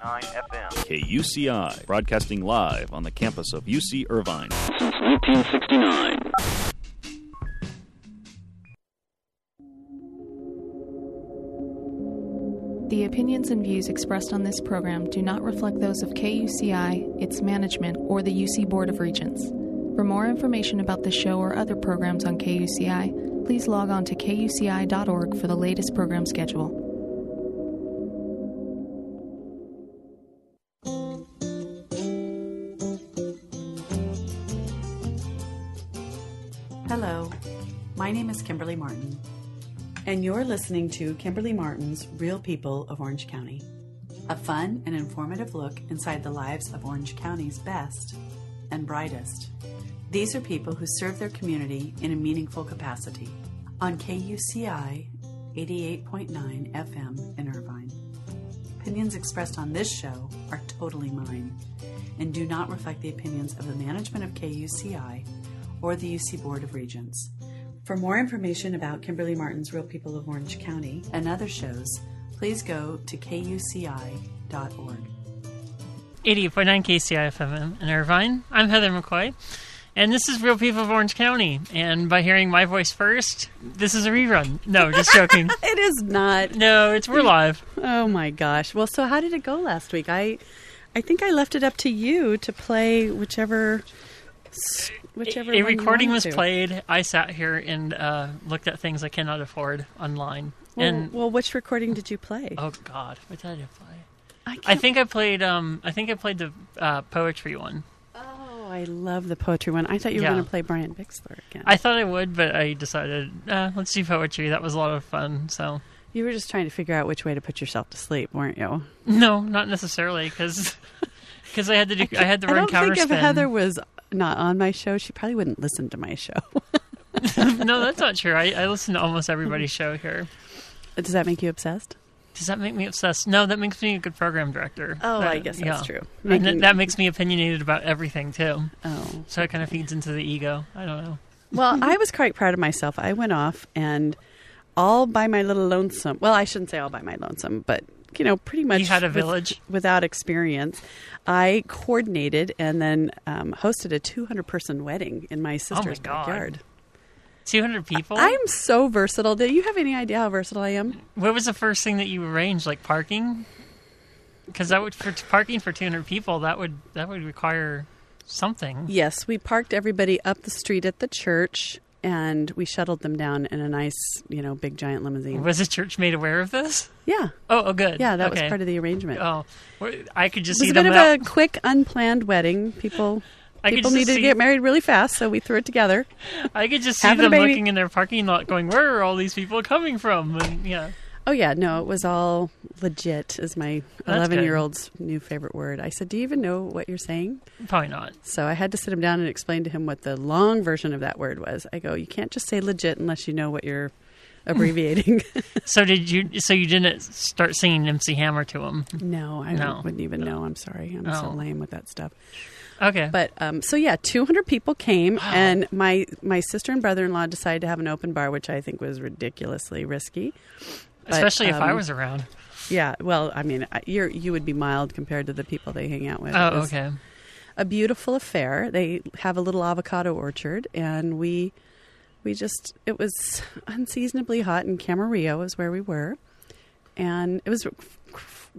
FM. KUCI, broadcasting live on the campus of UC Irvine. Since 1969. The opinions and views expressed on this program do not reflect those of KUCI, its management, or the UC Board of Regents. For more information about the show or other programs on KUCI, please log on to kuci.org for the latest program schedule. Kimberly Martin, and you're listening to Kimberly Martin's Real People of Orange County, a fun and informative look inside the lives of Orange County's best and brightest. These are people who serve their community in a meaningful capacity on KUCI 88.9 FM in Irvine. Opinions expressed on this show are totally mine and do not reflect the opinions of the management of KUCI or the UC Board of Regents. For more information about Kimberly Martin's Real People of Orange County and other shows, please go to kuci.org. 88.9 KUCI FM in Irvine. I'm Heather McCoy, and this is Real People of Orange County. And by hearing my voice first, this is a rerun. No, just joking. It is not. no, it's we're live. Oh my gosh. Well, so how did it go last week? I I think I left it up to you to play whichever whichever A you recording was to. played. I sat here and uh, looked at things I cannot afford online. Well, and well, which recording did you play? oh god, what did I play? I, I think I played. Um, I think I played the uh, poetry one. Oh, I love the poetry one. I thought you were Yeah. going to play Brian Bixler again. I thought I would, but I decided uh, let's do poetry. That was a lot of fun. So you were just trying to figure out which way to put yourself to sleep, weren't you? no, not necessarily because. Because I had to do, I, had to I run don't think if. Heather was not on my show, she probably wouldn't listen to my show. no, that's not true. I, I listen to almost everybody's show here. Does that make you obsessed? Does that make me obsessed? No, that makes me a good program director. Oh, That- I guess that's yeah. true. Making- that makes me opinionated about everything too. Oh. So it kind of feeds into the ego. I don't know. Well, I was quite proud of myself. I went off and all by my little lonesome. Well, I shouldn't say all by my lonesome, but you know, pretty much You had a with- village? without experience. I coordinated and then um, hosted a 200 person wedding in my sister's Oh God. backyard. Two hundred people. I'm so versatile. Do you have any idea how versatile I am? What was the first thing that you arranged? Like parking? Because that would for parking for two hundred people. That would that would require something. Yes, we parked everybody up the street at the church and we shuttled them down in a nice, you know, big giant limousine. Was the church made aware of this? yeah. Oh, oh, good. Yeah, that okay. was part of the arrangement. Oh, I could just It was see a bit of out. a quick, unplanned wedding. People I people needed see- to get married really fast, so we threw it together. I could just see them looking in their parking lot, going, "Where are all these people coming from?" And yeah, Oh yeah, no, it was all legit. Is my eleven-year-old's new favorite word. I said, "Do you even know what you're saying?" probably not. So I had to sit him down and explain to him what the long version of that word was. I go, "You can't just say legit unless you know what you're abbreviating." So did you? So you didn't start singing MC Hammer to him? no, I No. wouldn't even know. I'm sorry. I'm so Oh. lame with that stuff. Okay, But um, so yeah, 200 people came, and my my sister and brother-in-law decided to have an open bar, which I think was ridiculously risky. But, especially if I um, was around. Yeah, well, I mean, you're you would be mild compared to the people they hang out with. Oh, okay. A beautiful affair. They have a little avocado orchard, and we we just it was unseasonably hot in Camarillo is where we were, and it was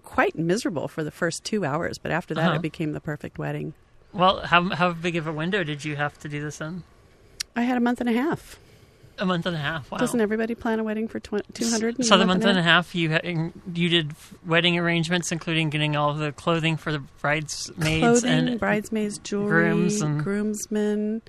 quite miserable for the first two hours. But after that, Uh-huh. it became the perfect wedding. Well, how how big of a window did you have to do this in? I had a month and a half. A month and a half. Wow. Doesn't everybody plan a wedding for tw- 200? So the month and a half, you ha- you did wedding arrangements, including getting all the clothing for the bridesmaids Clothing, and bridesmaids, jewelry, grooms and- groomsmen,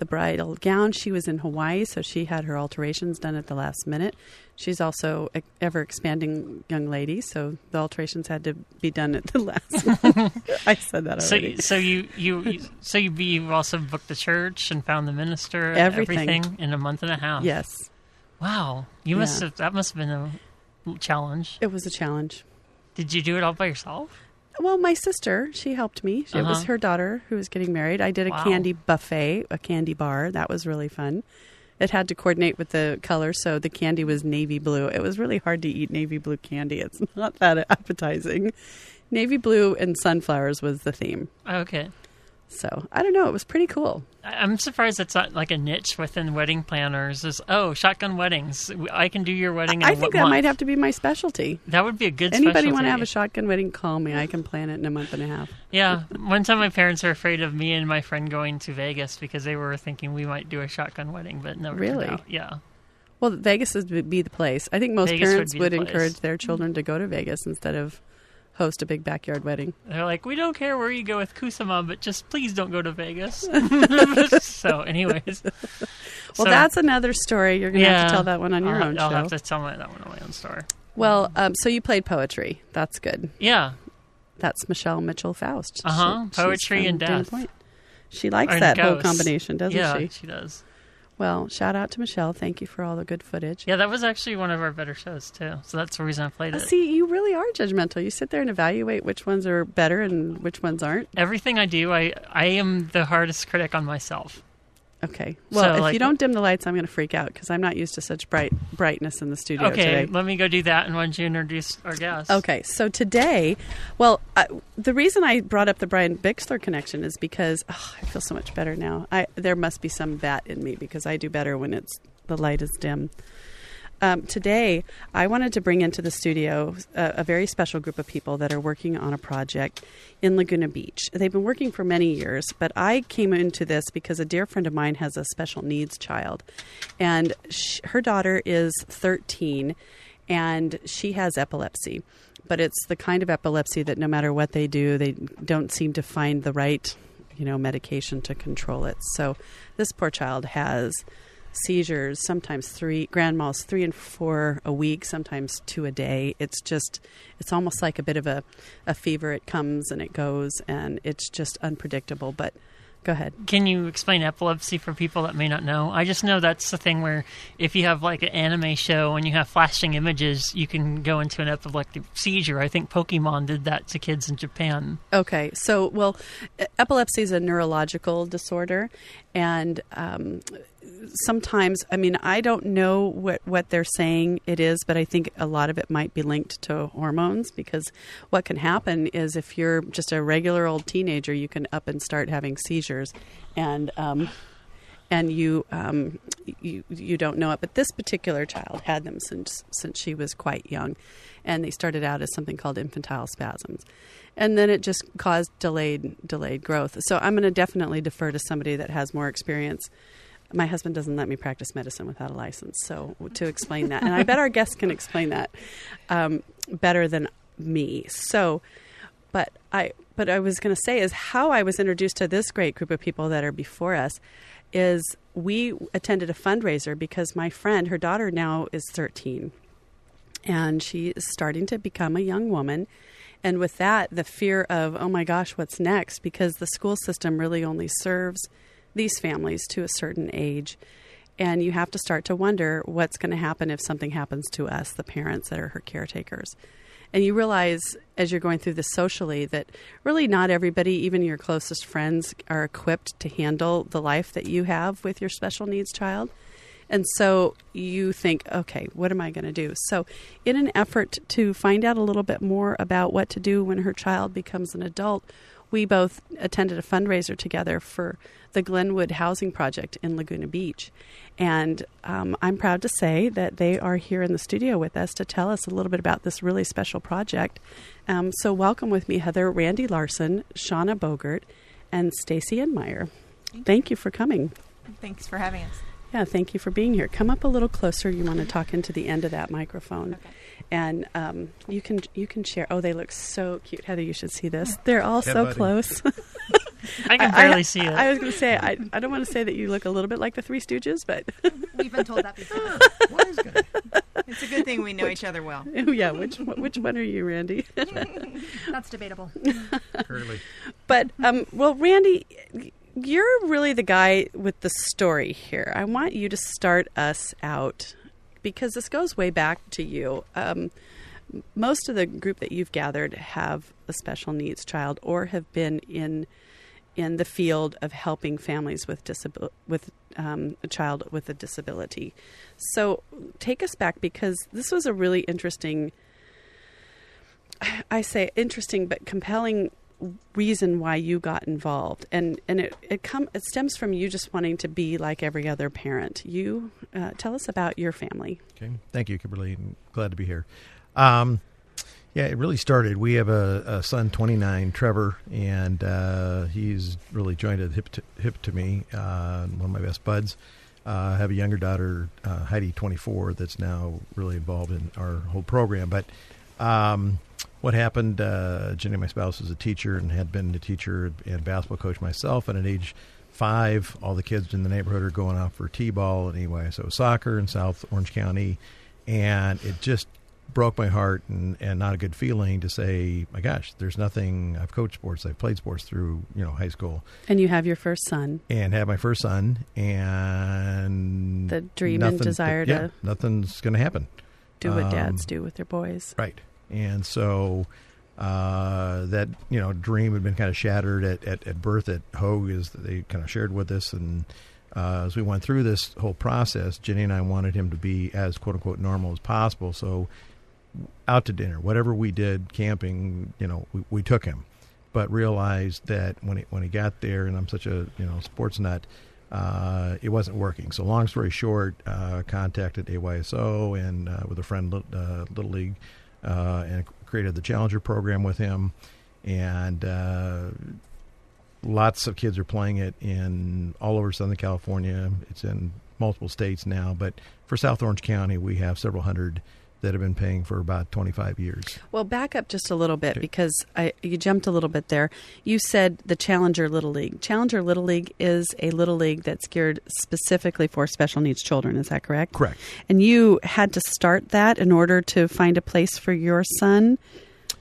the bridal gown. She was in Hawaii, so she had her alterations done at the last minute. She's also a ever expanding young lady, so the alterations had to be done at the last. I said that So, already. so you, you, you so you, you also booked the church and found the minister, Everything. everything in a month and a half. yes, Wow, you must Yeah. have. That must have been a challenge. it was a challenge. Did you do it all by yourself? Well, my sister, she helped me. It was Uh-huh. her daughter who was getting married. I did a Wow. candy buffet, a candy bar. That was really fun. It had to coordinate with the color, so the candy was navy blue. It was really hard to eat navy blue candy. It's not that appetizing. Navy blue and sunflowers was the theme. Okay. So I don't know. It was pretty cool. I'm surprised it's not like a niche within wedding planners. Is oh, shotgun weddings. I can do your wedding. In I think month. that might have to be my specialty. That would be a good. Anybody want to have a shotgun wedding? Call me. I can plan it in a month and a half. Yeah. One time, my parents were afraid of me and my friend going to Vegas because they were thinking we might do a shotgun wedding, but never Really? Yeah. Well, Vegas would be the place. I think most Vegas parents be would, encourage their children to go to Vegas instead of host a big backyard wedding. They're like, we don't care where you go with Kusama, but just please don't go to Vegas. so, anyways. Well, So- that's another story. You're going to have to tell that one on your I'll, own I'll show. have to tell my, that one on my own story. Well, um, so you played poetry. That's good. Yeah. That's Michelle Mitchell Faust. Uh-huh. Poetry and death. She likes And that whole combination, doesn't yeah, she? she does. Well, shout out to Michelle. Thank you for all the good footage. Yeah, that was actually one of our better shows, too. So that's the reason I played Uh, it. See, you really are judgmental. You sit there and evaluate which ones are better and which ones aren't. Everything I do, I, I am the hardest critic on myself. Okay. Well, So, if like- you don't dim the lights, I'm going to freak out because I'm not used to such bright brightness in the studio Okay, today. let me go do that, and why don't you introduce our guest? Okay, so today, well, uh, the reason I brought up the Brian Bixler connection is because oh, I feel so much better now. I there must be some bat in me because I do better when it's the light is dim. Um, today, I wanted to bring into the studio a, a very special group of people that are working on a project in Laguna Beach. They've been working for many years, but I came into this because a dear friend of mine has a special needs child, and sh- her daughter is 13, and she has epilepsy. But it's the kind of epilepsy that no matter what they do, they don't seem to find the right, you know, medication to control it. So this poor child has seizures, sometimes three, grand mal's three and four a week, sometimes two a day. It's just, it's almost like a bit of a, a fever. It comes and it goes, and it's just unpredictable. But go ahead. Can you explain epilepsy for people that may not know? I just know that's the thing where if you have like an anime show and you have flashing images, you can go into an epileptic seizure. I think Pokemon did that to kids in Japan. Okay, so well, epilepsy is a neurological disorder, and um, sometimes, I mean, I don't know what what they're saying it is, but I think a lot of it might be linked to hormones because what can happen is if you're just a regular old teenager, you can up and start having seizures, and um, and you um, you you don't know it. But this particular child had them since since she was quite young, and they started out as something called infantile spasms, and then it just caused delayed delayed growth. So I'm going to definitely defer to somebody that has more experience. My husband doesn't let me practice medicine without a license, so to explain that, and I bet our guests can explain that um, better than me. So, but I but I was going to say is how I was introduced to this great group of people that are before us is we attended a fundraiser because my friend her daughter now is 13 and she is starting to become a young woman and with that the fear of oh my gosh what's next because the school system really only serves these families to a certain age. And you have to start to wonder what's going to happen if something happens to us the parents that are her caretakers. And you realize as you're going through this socially that really not everybody even your closest friends are equipped to handle the life that you have with your special needs child. And so you think, okay, what am I going to do? So, in an effort to find out a little bit more about what to do when her child becomes an adult, we both attended a fundraiser together for the Glennwood Housing Project in Laguna Beach. And um, I'm proud to say that they are here in the studio with us to tell us a little bit about this really special project. Um, so, welcome with me, Heather, Randy Larson, Shauna Bogert, and Stacy Enmeier. Thank you for coming. Thanks for having us. Yeah, thank you for being here. Come up a little closer. You want to talk into the end of that microphone, Okay. and um, you can you can share. Oh, they look so cute, Heather. You should see this. They're all Yeah, so buddy. close. I can barely I, see it. I was going to say I, I don't want to say that you look a little bit like the Three Stooges, but We've been told that before. What is good? It's a good thing we know each other well. oh, yeah, which which one are you, Randy? That's debatable. Curly. But um, well, Randy, you're really the guy with the story here. I want you to start us out because this goes way back to you. Um, most of the group that you've gathered have a special needs child or have been in in the field of helping families with disabil- with um, a child with a disability. So take us back because this was a really interesting I say interesting but compelling reason why you got involved, and and it it come it stems from you just wanting to be like every other parent. You uh, tell us about your family. Okay. Thank you, Kimberly. and Glad to be here. Um, yeah, it really started. We have a, a son, 29, Trevor, and uh, he's really joined at hip to, hip to me. Uh, one of my best buds. Uh, I have a younger daughter, uh, Heidi, 24, that's now really involved in our whole program. But um, what happened? Uh, Jenny, my spouse, is a teacher and had been a teacher and basketball coach myself. And at age five, all the kids in the neighborhood are going off for t-ball and anyway, so soccer in South Orange County, and it just broke my heart and, and not a good feeling to say, my gosh, there's nothing. I've coached sports, I've played sports through you know high school, And you have your first son. and have my first son, and The dream and desire yeah, to- nothing's going to happen. Do what Um, dads do with their boys. Right. And so uh, that, you know, dream had been kind of shattered at, at, at birth at Hoag is they kind of shared with us. And uh, as we went through this whole process, Jenny and I wanted him to be as quote unquote normal as possible. So out to dinner, whatever we did, camping, you know, we, we took him. But realized that when he, when he got there, and I'm such a you know sports nut, uh, it wasn't working. So long story short, uh, contacted AYSO and uh, with a friend, uh, Little League, uh, and created the Challenger program with him. And uh, lots of kids are playing it in all over Southern California. It's in multiple states now, but for South Orange County, we have several hundred that have been paying for about 25 years. Well, back up just a little bit Okay. because I, you jumped a little bit there. You said the Challenger Little League. Challenger Little League is a little league that's geared specifically for special needs children. Is that correct? Correct. And you had to start that in order to find a place for your son.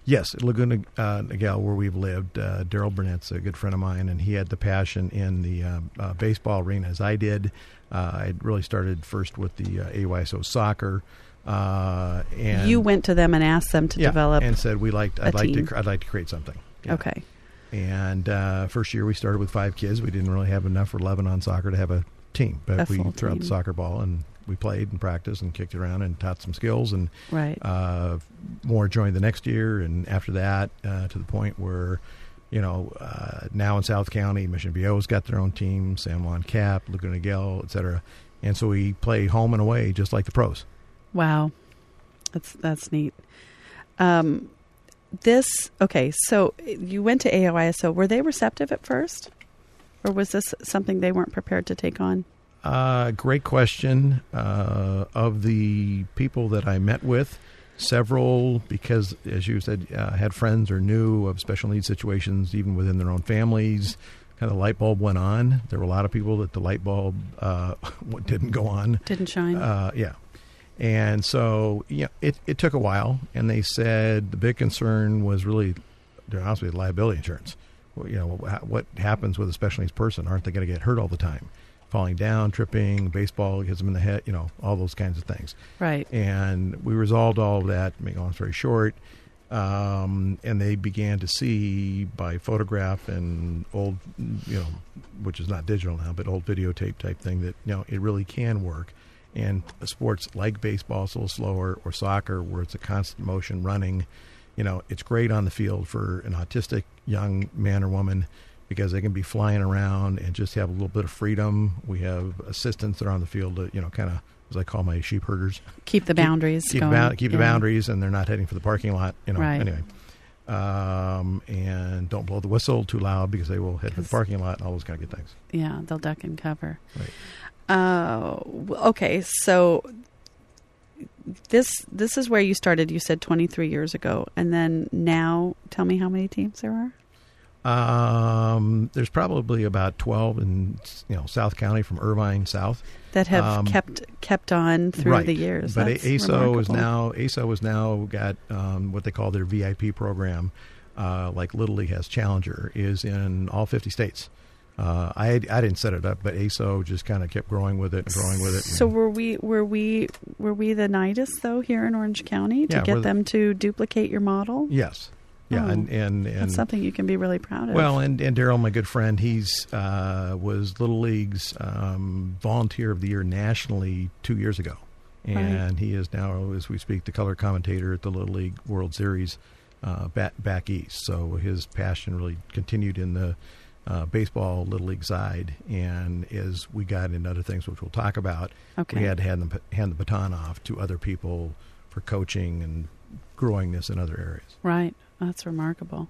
Yes, at Laguna uh, Niguel, where we've lived, uh, Daryl Burnett's a good friend of mine, and he had the passion in the uh, uh, baseball arena as I did. Uh, I really started first with the uh, AYSO soccer, uh, and you went to them and asked them to yeah, develop. and said we liked. I'd like team. to. I'd like to create something. Yeah. Okay. And uh, first year we started with five kids. We didn't really have enough for eleven on soccer to have a team, but A we threw out the soccer ball and we played and practiced and kicked around and taught some skills and Right. uh, more joined the next year, and after that, uh, to the point where, you know, uh, now in South County, Mission Viejo's got their own team, San Juan Cap, Laguna Niguel, et cetera. And so we play home and away just like the pros. Wow, that's that's neat. Um, this okay. So you went to AYSO. Were they receptive at first, or was this something they weren't prepared to take on? Uh, great question. Uh, of the people that I met with, several, because as you said, uh, had friends or knew of special needs situations, even within their own families. Kind of light bulb went on. There were a lot of people that the light bulb uh, didn't go on. Didn't shine. Uh, yeah. And so, yeah, it, it took a while. And they said the big concern was really, to honest with you, liability insurance. Well, you know, what happens with a special needs person? Aren't they going to get hurt all the time? Falling down, tripping, baseball hits them in the head, you know, all those kinds of things. right. And we resolved all of that, to make a long story short. Um, and they began to see by photograph and old, you know, which is not digital now, but old videotape type thing that, you know, it really can work. And sports like baseball, is a little slower, or soccer, where it's a constant motion running, you know, it's great on the field for an autistic young man or woman because they can be flying around and just have a little bit of freedom. We have assistants that are on the field to, you know, kind of, as I call my sheep herders, Keep the boundaries keep, going. the, bound- keep the Yeah. boundaries, and they're not heading for the parking lot. You know, Right. anyway. Um, and don't blow the whistle too loud because they will head for the parking lot and all those kind of good things. Yeah, they'll duck and cover. Right. Uh, okay, so this this is where you started. You said 23 years ago, and then now, tell me how many teams there are. Um, there's probably about 12 in you know South County from Irvine south. that have Um, kept kept on through right. the years. But That's AYSO is now AYSO has now got um, what they call their VIP program, uh, like Little League has Challenger, is in all 50 states. Uh, I I didn't set it up, but AYSO just kind of kept growing with it and growing with it. So were we were we were we the Nidus though here in Orange County to Yeah, get the- them to duplicate your model? yes, yeah, Oh, and and and That's something you can be really proud of. Well, and, and Daryl, my good friend, he's uh, was Little League's um, Volunteer of the Year nationally two years ago, and he is now, as we speak, the color commentator at the Little League World Series uh, back back east. So his passion really continued in the uh, baseball little league side, and as we got into other things, which we'll talk about, Okay. we had to hand the hand the baton off to other people for coaching and growing this in other areas. Right. That's remarkable.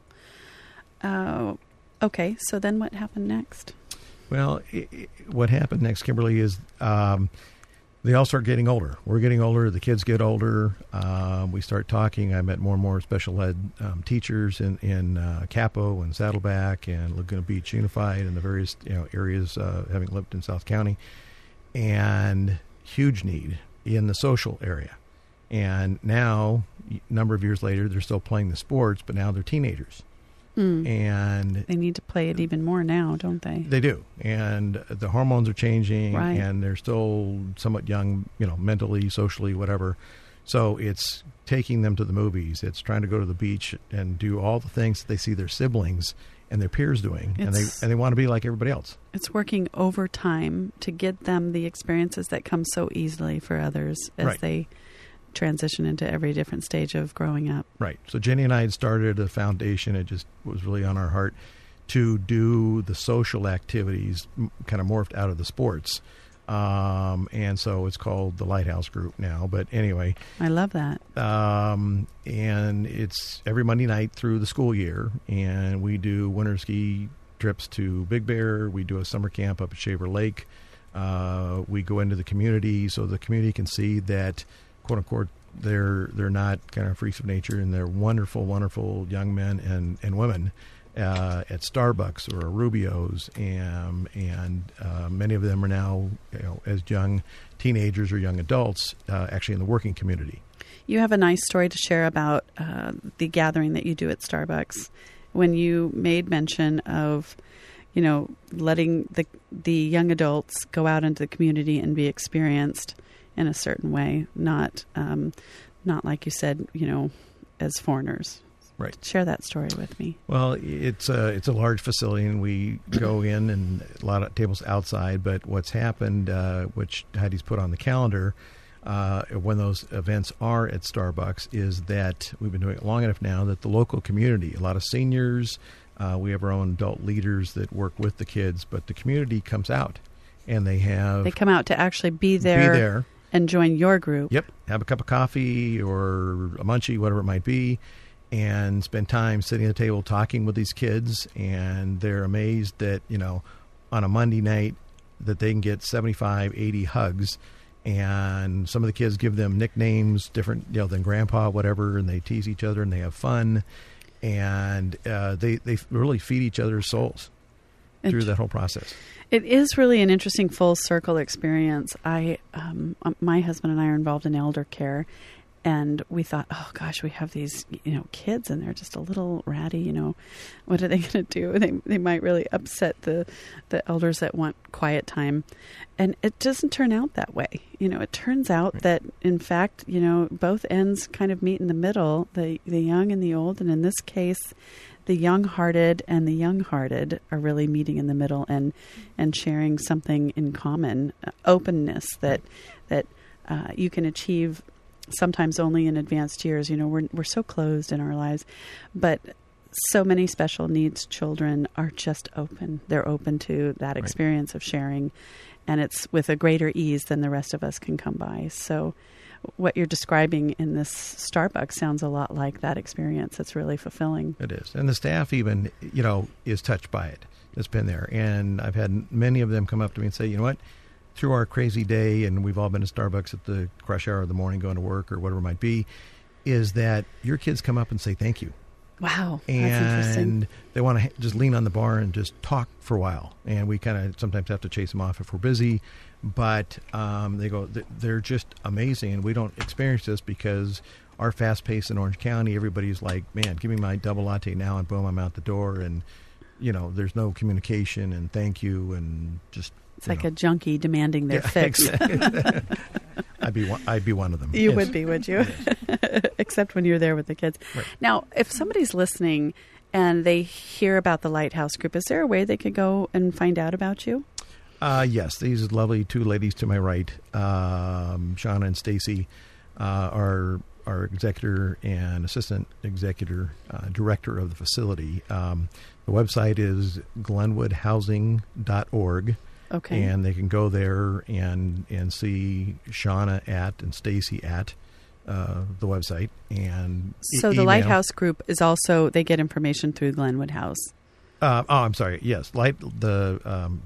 Uh, okay. So then what happened next? Well, i i what happened next, Kimberly, is um, they all start getting older. We're getting older. The kids get older. Um, we start talking. I met more and more special ed um, teachers in in uh, Capo and Saddleback and Laguna Beach Unified and the various you know areas. Uh, having lived in South County, and huge need in the social area. And now, a number of years later, they're still playing the sports, but now they're teenagers. Hmm. And They need to play it even more now, don't they? they do, and the hormones are changing, Right. and they're still somewhat young, you know, mentally, socially, whatever. So it's taking them to the movies. It's trying to go to the beach and do all the things that they see their siblings and their peers doing, and they and they want to be like everybody else. It's working overtime to get them the experiences that come so easily for others as Right. they transition into every different stage of growing up. Right. So Jenny and I had started a foundation. It just was really on our heart to do the social activities, kind of morphed out of the sports. Um, and so it's called the Lighthouse Group now. But anyway, I love that. um, and it's every Monday night through the school year, and we do winter ski trips to Big Bear. We do a summer camp up at Shaver Lake. Uh, we go into the community so the community can see that, quote unquote, they're they're not kind of freaks of nature, and they're wonderful, wonderful young men and and women. Uh, at Starbucks or Rubio's, and and uh, many of them are now, you know, as young teenagers or young adults, uh, actually in the working community. You have a nice story to share about uh, the gathering that you do at Starbucks when you made mention of, you know, letting the the young adults go out into the community and be experienced in a certain way, not um, not like you said, you know, as foreigners. Right. Share that story with me. Well, it's a it's a large facility, and we go in and a lot of tables outside. But what's happened, uh, which Heidi's put on the calendar, uh, when those events are at Starbucks, is that we've been doing it long enough now that the local community, a lot of seniors, uh, we have our own adult leaders that work with the kids, but the community comes out, and they have They come out to actually be there, be there. And join your group. Yep. Have a cup of coffee or a munchie, whatever it might be, and spend time sitting at the table talking with these kids. And they're amazed that, you know, on a Monday night that they can get 75, 80 hugs. And some of the kids give them nicknames different, you know, than grandpa, whatever, and they tease each other and they have fun. And uh, they, they really feed each other's souls through that whole process. It is really an interesting full circle experience. I, um, um, my husband and I are involved in elder care, and we thought, oh gosh, we have these, you know, kids, and they're just a little ratty. You know, what are they going to do? They they might really upset the the elders that want quiet time, and it doesn't turn out that way. You know, it turns out Right. that in fact, you know, both ends kind of meet in the middle, the the young and the old, and in this case the young-hearted and the young-hearted are really meeting in the middle and and sharing something in common, uh, openness that that uh, you can achieve sometimes only in advanced years. You know, we're we're so closed in our lives, but so many special needs children are just open. They're open to that Right. experience of sharing, and it's with a greater ease than the rest of us can come by. So. What you're describing in this Starbucks sounds a lot like that experience. It's really fulfilling. It is, and the staff even you know is touched by it. It's been there, and I've had many of them come up to me and say, you know what, through our crazy day, and we've all been to Starbucks at the crush hour of the morning, going to work or whatever it might be, is that your kids come up and say thank you, Wow, that's interesting. and they want to just lean on the bar and just talk for a while, and we kind of sometimes have to chase them off if we're busy, but um, they go, they're just amazing, and we don't experience this because our fast pace in Orange County, everybody's like, man, give me my double latte now, and boom, I'm out the door, and you know, there's no communication and thank you, and just It's like know. a junkie demanding their Yeah, fix. exactly. I'd be one, I'd be one of them. You Yes. would be, would you? Except when you're there with the kids. Right. Now, if somebody's listening and they hear about the Lighthouse Group, is there a way they could go and find out about you? Uh, yes, these lovely two ladies to my right, um, Shauna and Stacy, uh, are our executor and assistant executor uh, director of the facility. Um, the website is glennwoodhousing.org. Okay. And they can go there and and see Shauna at and Stacy at uh, the website and e- so the email. Lighthouse Group is also they get information through Glennwood House. Uh, oh, I'm sorry. Yes, light the um,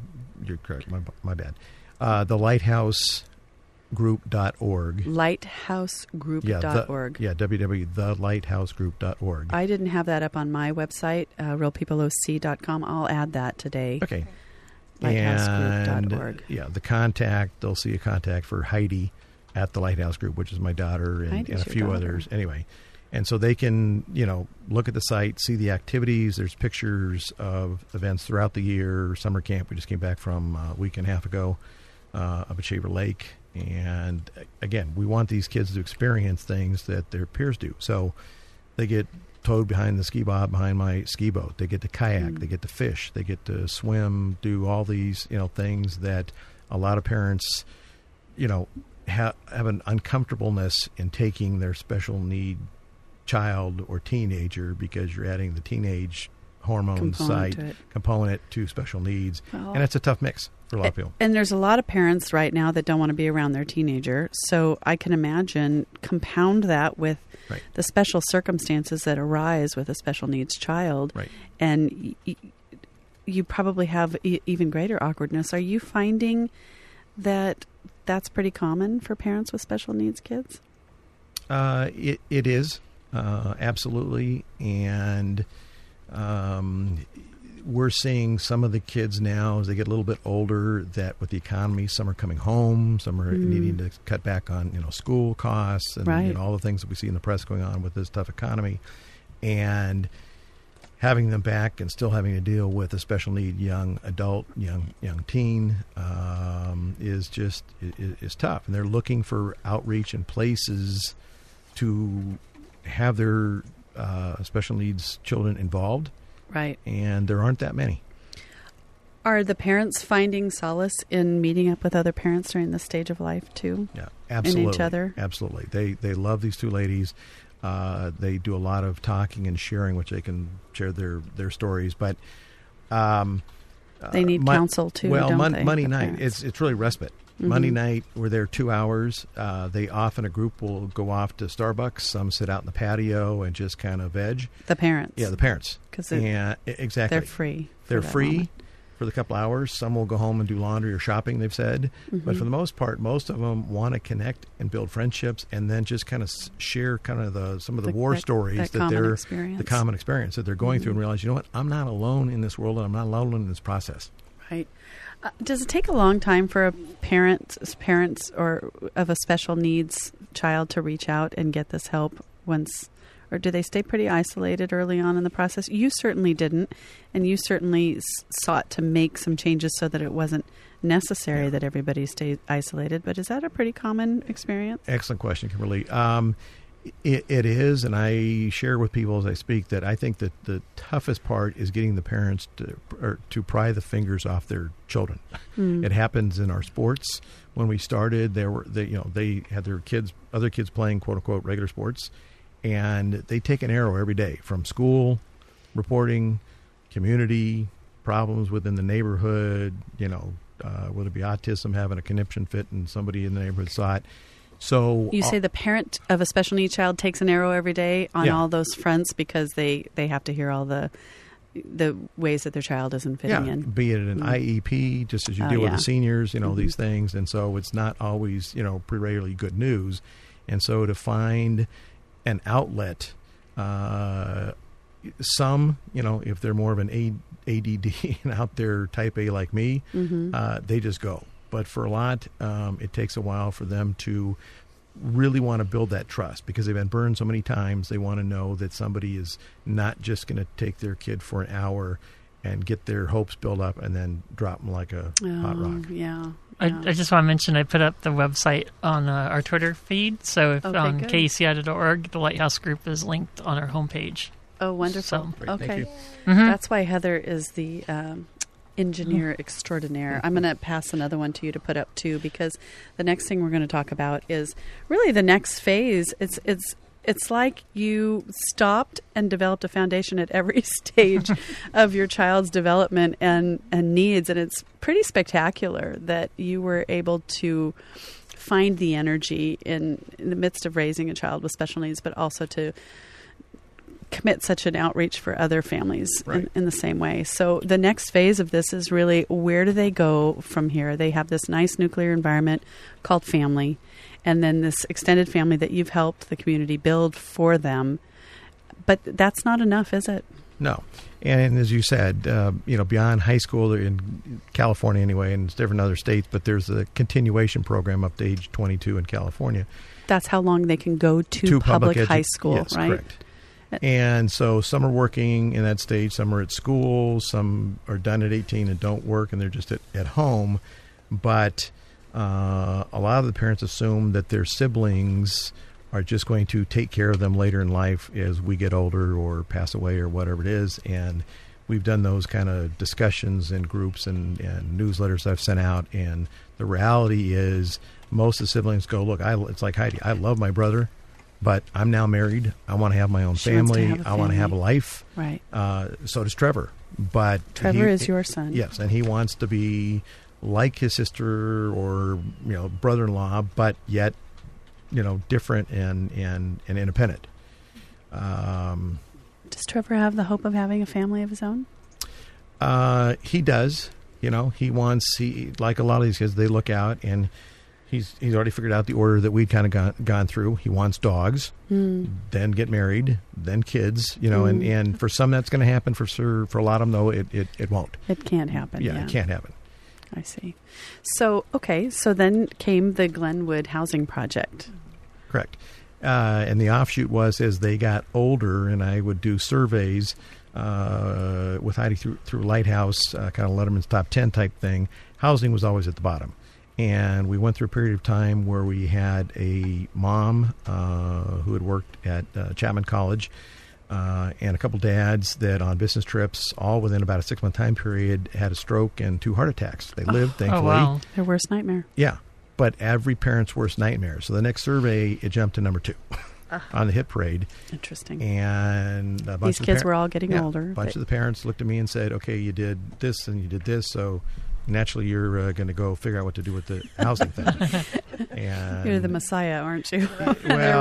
you're correct. My my bad. Uh, the lighthousegroup.org. Lighthousegroup.org. Yeah, the, yeah, www.thelighthousegroup.org. I didn't have that up on my website, uh, realpeopleoc.com. I'll add that today. okay. Lighthousegroup.org. Yeah, the contact, they'll see a contact for Heidi at the Lighthouse Group, which is my daughter and, and a few daughter. others. Anyway, and so they can, you know, look at the site, see the activities. There's pictures of events throughout the year. Summer camp we just came back from a week and a half ago uh, up at Shaver Lake. And again, we want these kids to experience things that their peers do. So they get towed behind the ski bob behind my ski boat. They get to kayak. They get to fish. They get to swim. Do all these you know things that a lot of parents you know ha- have an uncomfortableness in taking their special need child or teenager because you're adding the teenage hormone Component site to component to special needs, Well- and it's a tough mix for a lot of people. And there's a lot of parents right now that don't want to be around their teenager. So I can imagine compound that with Right. the special circumstances that arise with a special needs child. Right. And y- y- you probably have e- even greater awkwardness. Are you finding that that's pretty common for parents with special needs kids? Uh, it it is uh, absolutely, and um, we're seeing some of the kids now as they get a little bit older that with the economy, some are coming home, some are needing to cut back on you know school costs and you know, all the things that we see in the press going on with this tough economy, and having them back and still having to deal with a special need young adult, young young teen um, is just is, is tough, and they're looking for outreach and places to have their uh, special needs children involved, Right. and there aren't that many. Are the parents finding solace in meeting up with other parents during this stage of life too? Yeah, absolutely. Each other? Absolutely. They they love these two ladies. Uh, they do a lot of talking and sharing, which they can share their their stories. But um, They need Mon- counsel too. Well, don't mon- they, Monday the night, parents? It's it's really respite. Monday night, we're there two hours. Uh, they often a group will go off to Starbucks. Some sit out in the patio and just kind of veg. the parents. Yeah, the parents. 'Cause they're- yeah, exactly. they're free. They're free moment. for the couple hours. Some will go home and do laundry or shopping. They've said, but Mm-hmm. for the most part, most of them want to connect and build friendships, and then just kind of share kind of the some of the, The- war that- stories that that, they're experience. the common experience that they're going through, and realize, you know what, I'm not alone in this world, and I'm not alone in this process. Right. Uh, does it take a long time for a parent, parents, or of a special needs child to reach out and get this help once, or do they stay pretty isolated early on in the process? You certainly didn't, and you certainly s- sought to make some changes so that it wasn't necessary that everybody stay isolated. But is that a pretty common experience? Excellent question, Kimberly. Um, it, it is, and I share with people as I speak that I think that the toughest part is getting the parents to or to pry the fingers off their children. Hmm. It happens in our sports. When we started, there were they you know they had their kids, other kids playing quote unquote regular sports, and they take an arrow every day from school, reporting, community problems within the neighborhood. You know, uh, whether it be autism, having a conniption fit, and somebody in the neighborhood saw it. So You say the parent of a special needs child takes an arrow every day on Yeah. all those fronts because they, they have to hear all the the ways that their child isn't fitting yeah, in. be it an IEP, just as you Oh, deal with the seniors, you know Mhm. these things, and so it's not always you know regularly good news, and so to find an outlet, uh, some you know if they're more of an ADD and out there type A like me, Mm-hmm. uh, they just go. But for a lot, um, it takes a while for them to really want to build that trust because they've been burned so many times. They want to know that somebody is not just going to take their kid for an hour and get their hopes built up and then drop them like a hot rock. Oh, Yeah. I, yeah. I just want to mention I put up the website on uh, our Twitter feed. So if Okay, on good. kuci.org, the Lighthouse Group is linked on our homepage. oh, wonderful. So- Great, thank okay. you. Mhm. That's why Heather is the um, engineer mm-hmm. extraordinaire. Mm-hmm. I'm going to pass another one to you to put up too, because the next thing we're going to talk about is really the next phase. It's it's it's like you stopped and developed a foundation at every stage of your child's development and, and needs. And it's pretty spectacular that you were able to find the energy in, in the midst of raising a child with special needs, but also to commit such an outreach for other families Right. in, in the same way. So the next phase of this is really where do they go from here? They have this nice nuclear environment called family, and then this extended family that you've helped the community build for them. But that's not enough, is it? No, and as you said, uh, you know, beyond high school in California anyway, and it's different in other states, but there's a continuation program up to age 22 in California. That's how long they can go to, public, edu- high school, yes, right? Correct. And so some are working in that stage, some are at school, some are done at 18 and don't work, and they're just at, at home. But uh, a lot of the parents assume that their siblings are just going to take care of them later in life as we get older or pass away or whatever it is. And we've done those kind of discussions in groups and, and newsletters I've sent out. And the reality is, most of the siblings go, Look, I, it's like Heidi, I love my brother, but I'm now married. I want to have my own She family. have I want to have a life. Right. Uh, so does Trevor. But Trevor he- is your son. Yes, and he wants to be like his sister or you know brother-in-law, but yet you know different and and and independent. Um, Does Trevor have the hope of having a family of his own? uh, he does. You know, he wants he like a lot of these kids. They look out and. He's, he's already figured out the order that we'd kind of gone, gone through. He wants dogs, Hmm. then get married, then kids. You know, and, Mm. and for some that's going to happen. For sure, for a lot of them though, it, it, it won't. It can't happen. yeah, Yeah, it can't happen. I see. So okay, so then came the Glennwood Housing Project. Correct. Uh, and the offshoot was as they got older, and I would do surveys uh, with Heidi through, through Lighthouse, uh, kind of Letterman's top 10 type thing. Housing was always at the bottom. And we went through a period of time where we had a mom uh, who had worked at uh, Chapman College uh, and a couple dads that on business trips, all within about a six month time period, had a stroke and two heart attacks. They lived, thankfully. Oh wow. Their worst nightmare. Yeah, but every parent's worst nightmare. So the next survey, it jumped to number two on the hit parade, Interesting. and a bunch These of kids par- were all getting yeah, older. A bunch but- of the parents looked at me and said, "Okay, you did this and you did this, so naturally you're uh, going to go figure out what to do with the housing thing." and You're the Messiah, aren't you? well,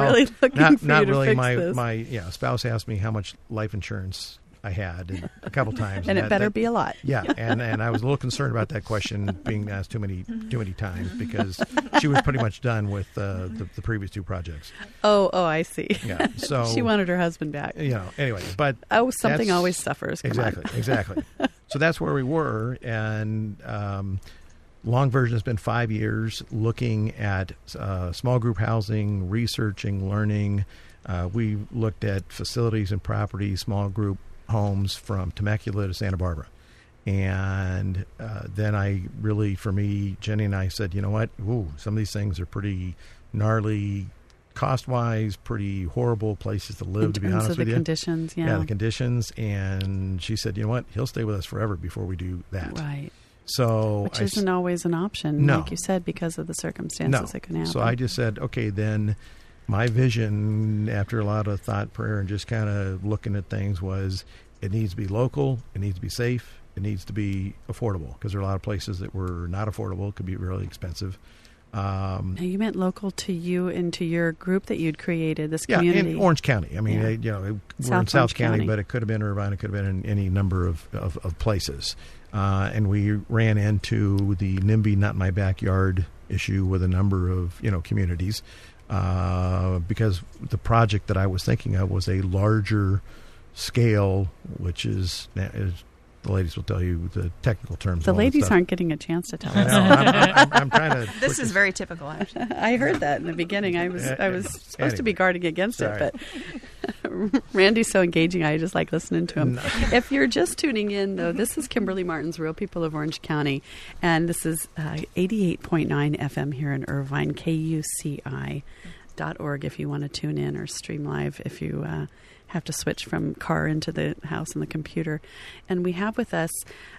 really looking not for not really. my this. my yeah spouse asked me how much life insurance I had and a couple times, and it that- better that- be a lot. yeah, and, and I was a little concerned about that question being asked too many too many times because she was pretty much done with uh, the, the previous two projects. Oh, oh, I see. Yeah, so she wanted her husband back. you know anyway, but Oh, something always suffers. Come exactly exactly. So that's where we were, and um, long version has been five years looking at uh, small group housing, researching, learning. Uh, we looked at facilities and properties, small group homes from Temecula to Santa Barbara. And uh, then I really, for me, Jenny and I said, you know what? Ooh, some of these things are pretty gnarly, cost wise, pretty horrible places to live. To be honest of the with you, conditions, yeah. yeah, the conditions. And she said, you know what? He'll stay with us forever before we do that. right. So Which I s- isn't always an option, No. like you said, because of the circumstances no. that can happen. So I just said, okay, then my vision after a lot of thought, prayer, and just kind of looking at things was it needs to be local, it needs to be safe, it needs to be affordable because there are a lot of places that were not affordable, could be really expensive. Um, Now, you meant local to you and to your group that you'd created, this yeah, community. in Orange County. I mean, Yeah. you know, we're in South South Orange County, County. but it could have been Irvine, it could have been in any number of, of, of places. Uh, and we ran into the NIMBY not my backyard issue with a number of you know communities uh, because the project that I was thinking of was a larger scale, which is, is the ladies will tell you the technical terms. the and all that ladies aren't getting a chance to tell I us. I'm, I'm, I'm trying to. This put is very typical, actually. I heard that in the beginning. I was I was supposed to be guarding against Sorry. it, but Randy's so engaging. I just like listening to him. No. If you're just tuning in, though, this is Kimberly Martin's Real People of Orange County, and this is uh, 88.9 FM here in Irvine, KUCI. Dot org if you want to tune in or stream live if you uh, have to switch from car into the house and the computer. And we have with us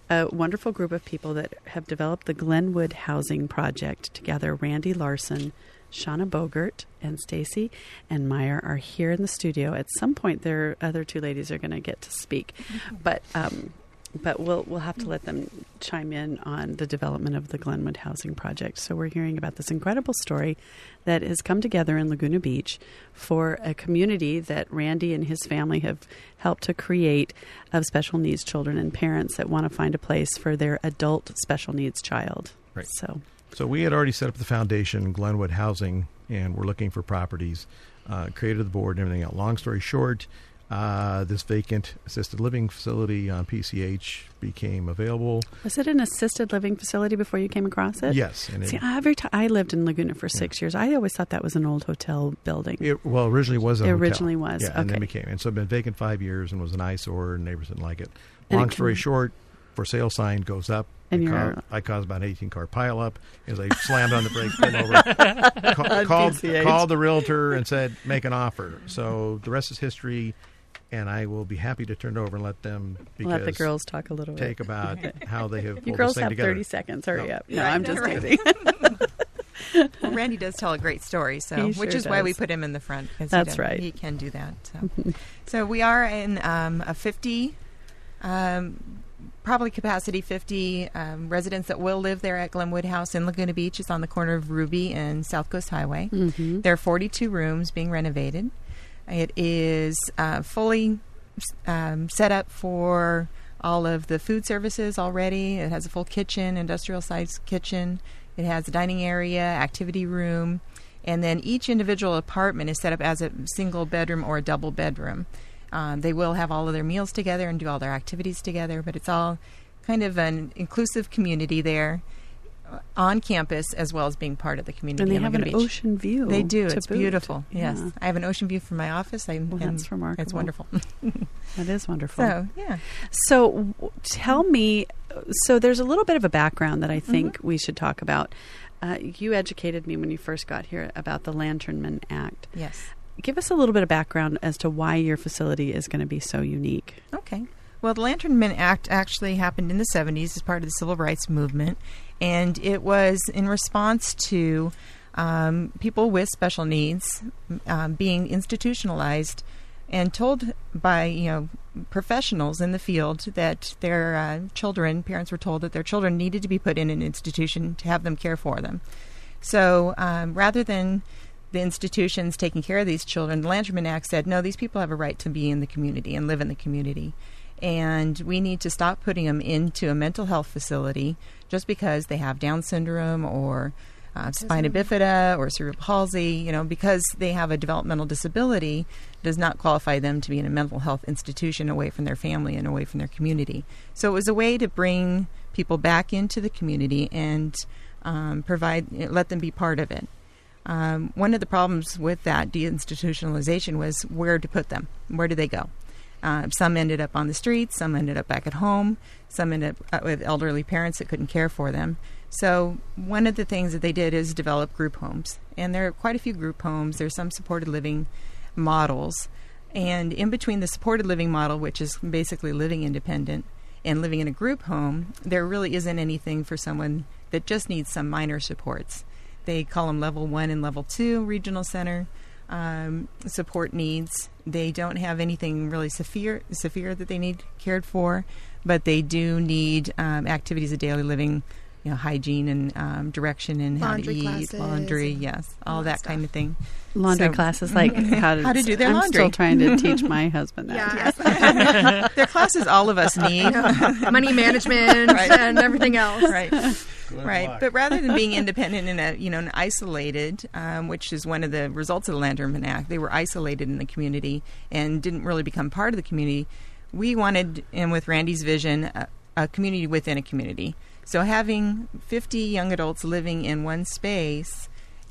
a wonderful group of people that have developed the Glennwood Housing Project together Randy Larson, Shauna Bogert and Stacy Enmeier are here in the studio. At some point, their other two ladies are going to get to speak, but um, but we'll we'll have to let them chime in on the development of the Glennwood Housing Project. So we're hearing about this incredible story that has come together in Laguna Beach for a community that Randy and his family have helped to create of special needs children and parents that want to find a place for their adult special needs child. Right. So So we had already set up the foundation, Glennwood Housing, and we're looking for properties. Uh, created the board and everything else. Long story short, uh, this vacant assisted living facility on PCH became available. was it an assisted living facility before you came across it? Yes, and See, it, every time I lived in Laguna for six years, I always thought that was an old hotel building. it well originally was a It hotel. originally was, yeah, and then okay. became and so it been vacant five years and was an eyesore and neighbors didn't like it. Long it story short, for sale sign goes up. And I, ca- I caused about an 18 car pileup as I slammed on the brakes, pulled over, ca- called, PCH. called the realtor and said, make an offer. So the rest is history, and I will be happy to turn it over and let them because Let the girls talk a little take bit. about how they have You girls this thing have together. 30 seconds. Hurry No. up. No, I'm just right. kidding. Well, Randy does tell a great story, so He which sure is why we put him in the front. 'cause That's he right. He can do that. So, so we are in um, a 50, um, probably capacity 50 um, residents that will live there at Glennwood House in Laguna Beach. It's on the corner of Ruby and South Coast Highway. Mhm. There are 42 rooms being renovated. It is uh, fully um, set up for all of the food services already. It has a full kitchen, industrial sized kitchen. It has a dining area, activity room, and then each individual apartment is set up as a single bedroom or a double bedroom. Um, they will have all of their meals together and do all their activities together, but it's all kind of an inclusive community there on campus as well as being part of the community. And they have an Beach. ocean view. They do. It's boot. beautiful. Yes, Yeah. I have an ocean view from my office. I, Well, that's remarkable. It's wonderful. That is wonderful. so yeah, So, w- tell me. So, there's a little bit of a background that I think we should talk about. Uh, you educated me when you first got here about the Lanterman Act. yes. Give us a little bit of background as to why your facility is going to be so unique. Okay. Well, the Lanterman Act actually happened in the 70s as part of the civil rights movement, and it was in response to um, people with special needs um, being institutionalized and told by you know professionals in the field that their uh, children, parents were told that their children needed to be put in an institution to have them care for them. So um, rather than the institutions taking care of these children, the Lanterman Act said, no, these people have a right to be in the community and live in the community. And we need to stop putting them into a mental health facility just because they have Down syndrome or uh, spina bifida or cerebral palsy, you know, because they have a developmental disability does not qualify them to be in a mental health institution away from their family and away from their community. So it was a way to bring people back into the community and um, provide, let them be part of it. Um, one of the problems with that deinstitutionalization was where to put them. Where do they go? Uh, some ended up on the streets, some ended up back at home, some ended up uh, with elderly parents that couldn't care for them. So, one of the things that they did is develop group homes. And there are quite a few group homes. There's some supported living models. And in between the supported living model, which is basically living independent, and living in a group home, there really isn't anything for someone that just needs some minor supports. They call them level one and level two regional center um, support needs. They don't have anything really severe, severe that they need cared for, but they do need um, activities of daily living, you know, hygiene and um, direction and how Laundry to eat, classes laundry, yes, all all that that kind of thing. Laundry So- classes, like how to, How to do their I'm laundry. still trying to teach my husband that. Yeah. They're classes all of us need. Money management Right. and everything else. right right but rather than being independent in a you know an isolated um, which is one of the results of the Lanterman Act they were isolated in the community and didn't really become part of the community. We wanted and with Randy's vision a, a community within a community. So having 50 young adults living in one space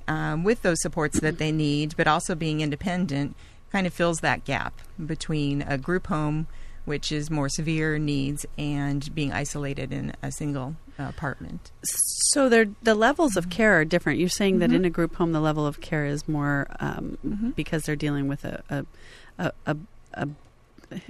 um, with those supports that they need but also being independent kind of fills that gap between a group home which is more severe needs and being isolated in a single apartment. So the levels of care are different. You're saying that Mhm. in a group home, the level of care is more um, Mhm. because they're dealing with a, a, a, a, a.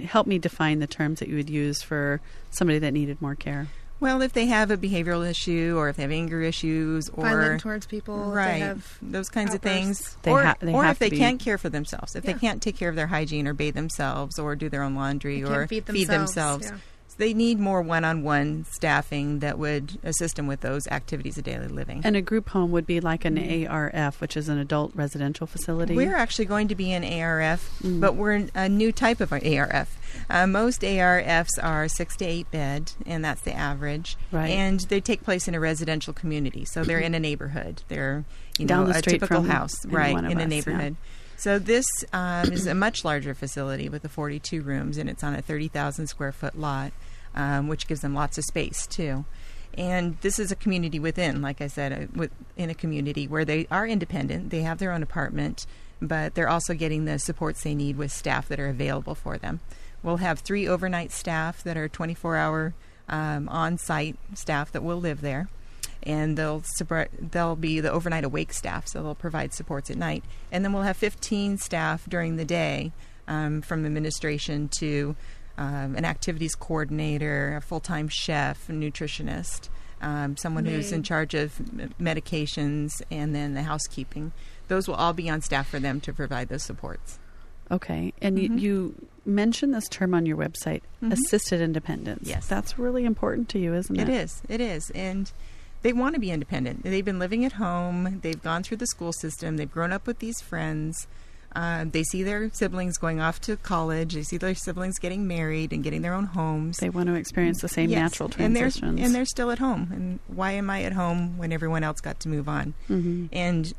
Help me define the terms that you would use for somebody that needed more care. Well, if they have a behavioral issue, or if they have anger issues, or Violent towards people. right, They have those kinds of things, They or, ha- they or have if they be- can't care for themselves, if Yeah. they can't take care of their hygiene or bathe themselves or do their own laundry They or can't feed themselves, yeah. So they need more one-on-one staffing that would assist them with those activities of daily living. And a group home would be like an ARF, which is an adult residential facility. We're actually going to be an ARF, Mm. but we're a new type of ARF. Uh, most ARFs are six to eight bed, and that's the average. Right. And they take place in a residential community, so they're in a neighborhood. They're you Down know the a typical house, right, in a us, yeah. neighborhood. So this um, is a much larger facility with the 42 rooms, and it's on a 30,000 square foot lot, um, which gives them lots of space too. And this is a community within, like I said, uh, with, in a community where they are independent. They have their own apartment, but they're also getting the supports they need with staff that are available for them. We'll have three overnight staff that are 24 hour um, on site staff that will live there. And they'll they'll be the overnight awake staff, so they'll provide supports at night. And then we'll have 15 staff during the day, um, from administration to um, an activities coordinator, a full time chef, a nutritionist, um, someone who's in charge of medications, and then the housekeeping. Those will all be on staff for them to provide those supports. Okay, and Mhm. you, you mentioned this term on your website, Mhm. assisted independence. Yes. that's really important to you, isn't it? It is. It is. And they want to be independent. They've been living at home. They've gone through the school system. They've grown up with these friends. Uh, they see their siblings going off to college. They see their siblings getting married and getting their own homes. They want to experience the same Yes. natural and they're, transitions. and they're still at home. And why am I at home when everyone else got to move on? Mhm. And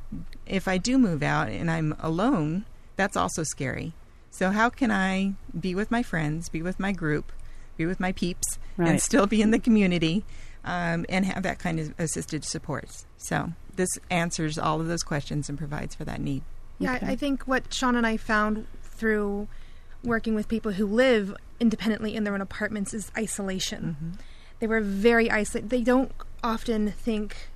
if I do move out and I'm alone, that's also scary. So how can I be with my friends, be with my group, be with my peeps, Right. and still be in the community um, and have that kind of assisted supports? So this answers all of those questions and provides for that need. Yeah, Okay. I think what Sean and I found through working with people who live independently in their own apartments is isolation. Mm-hmm. They were very isolated. They don't often think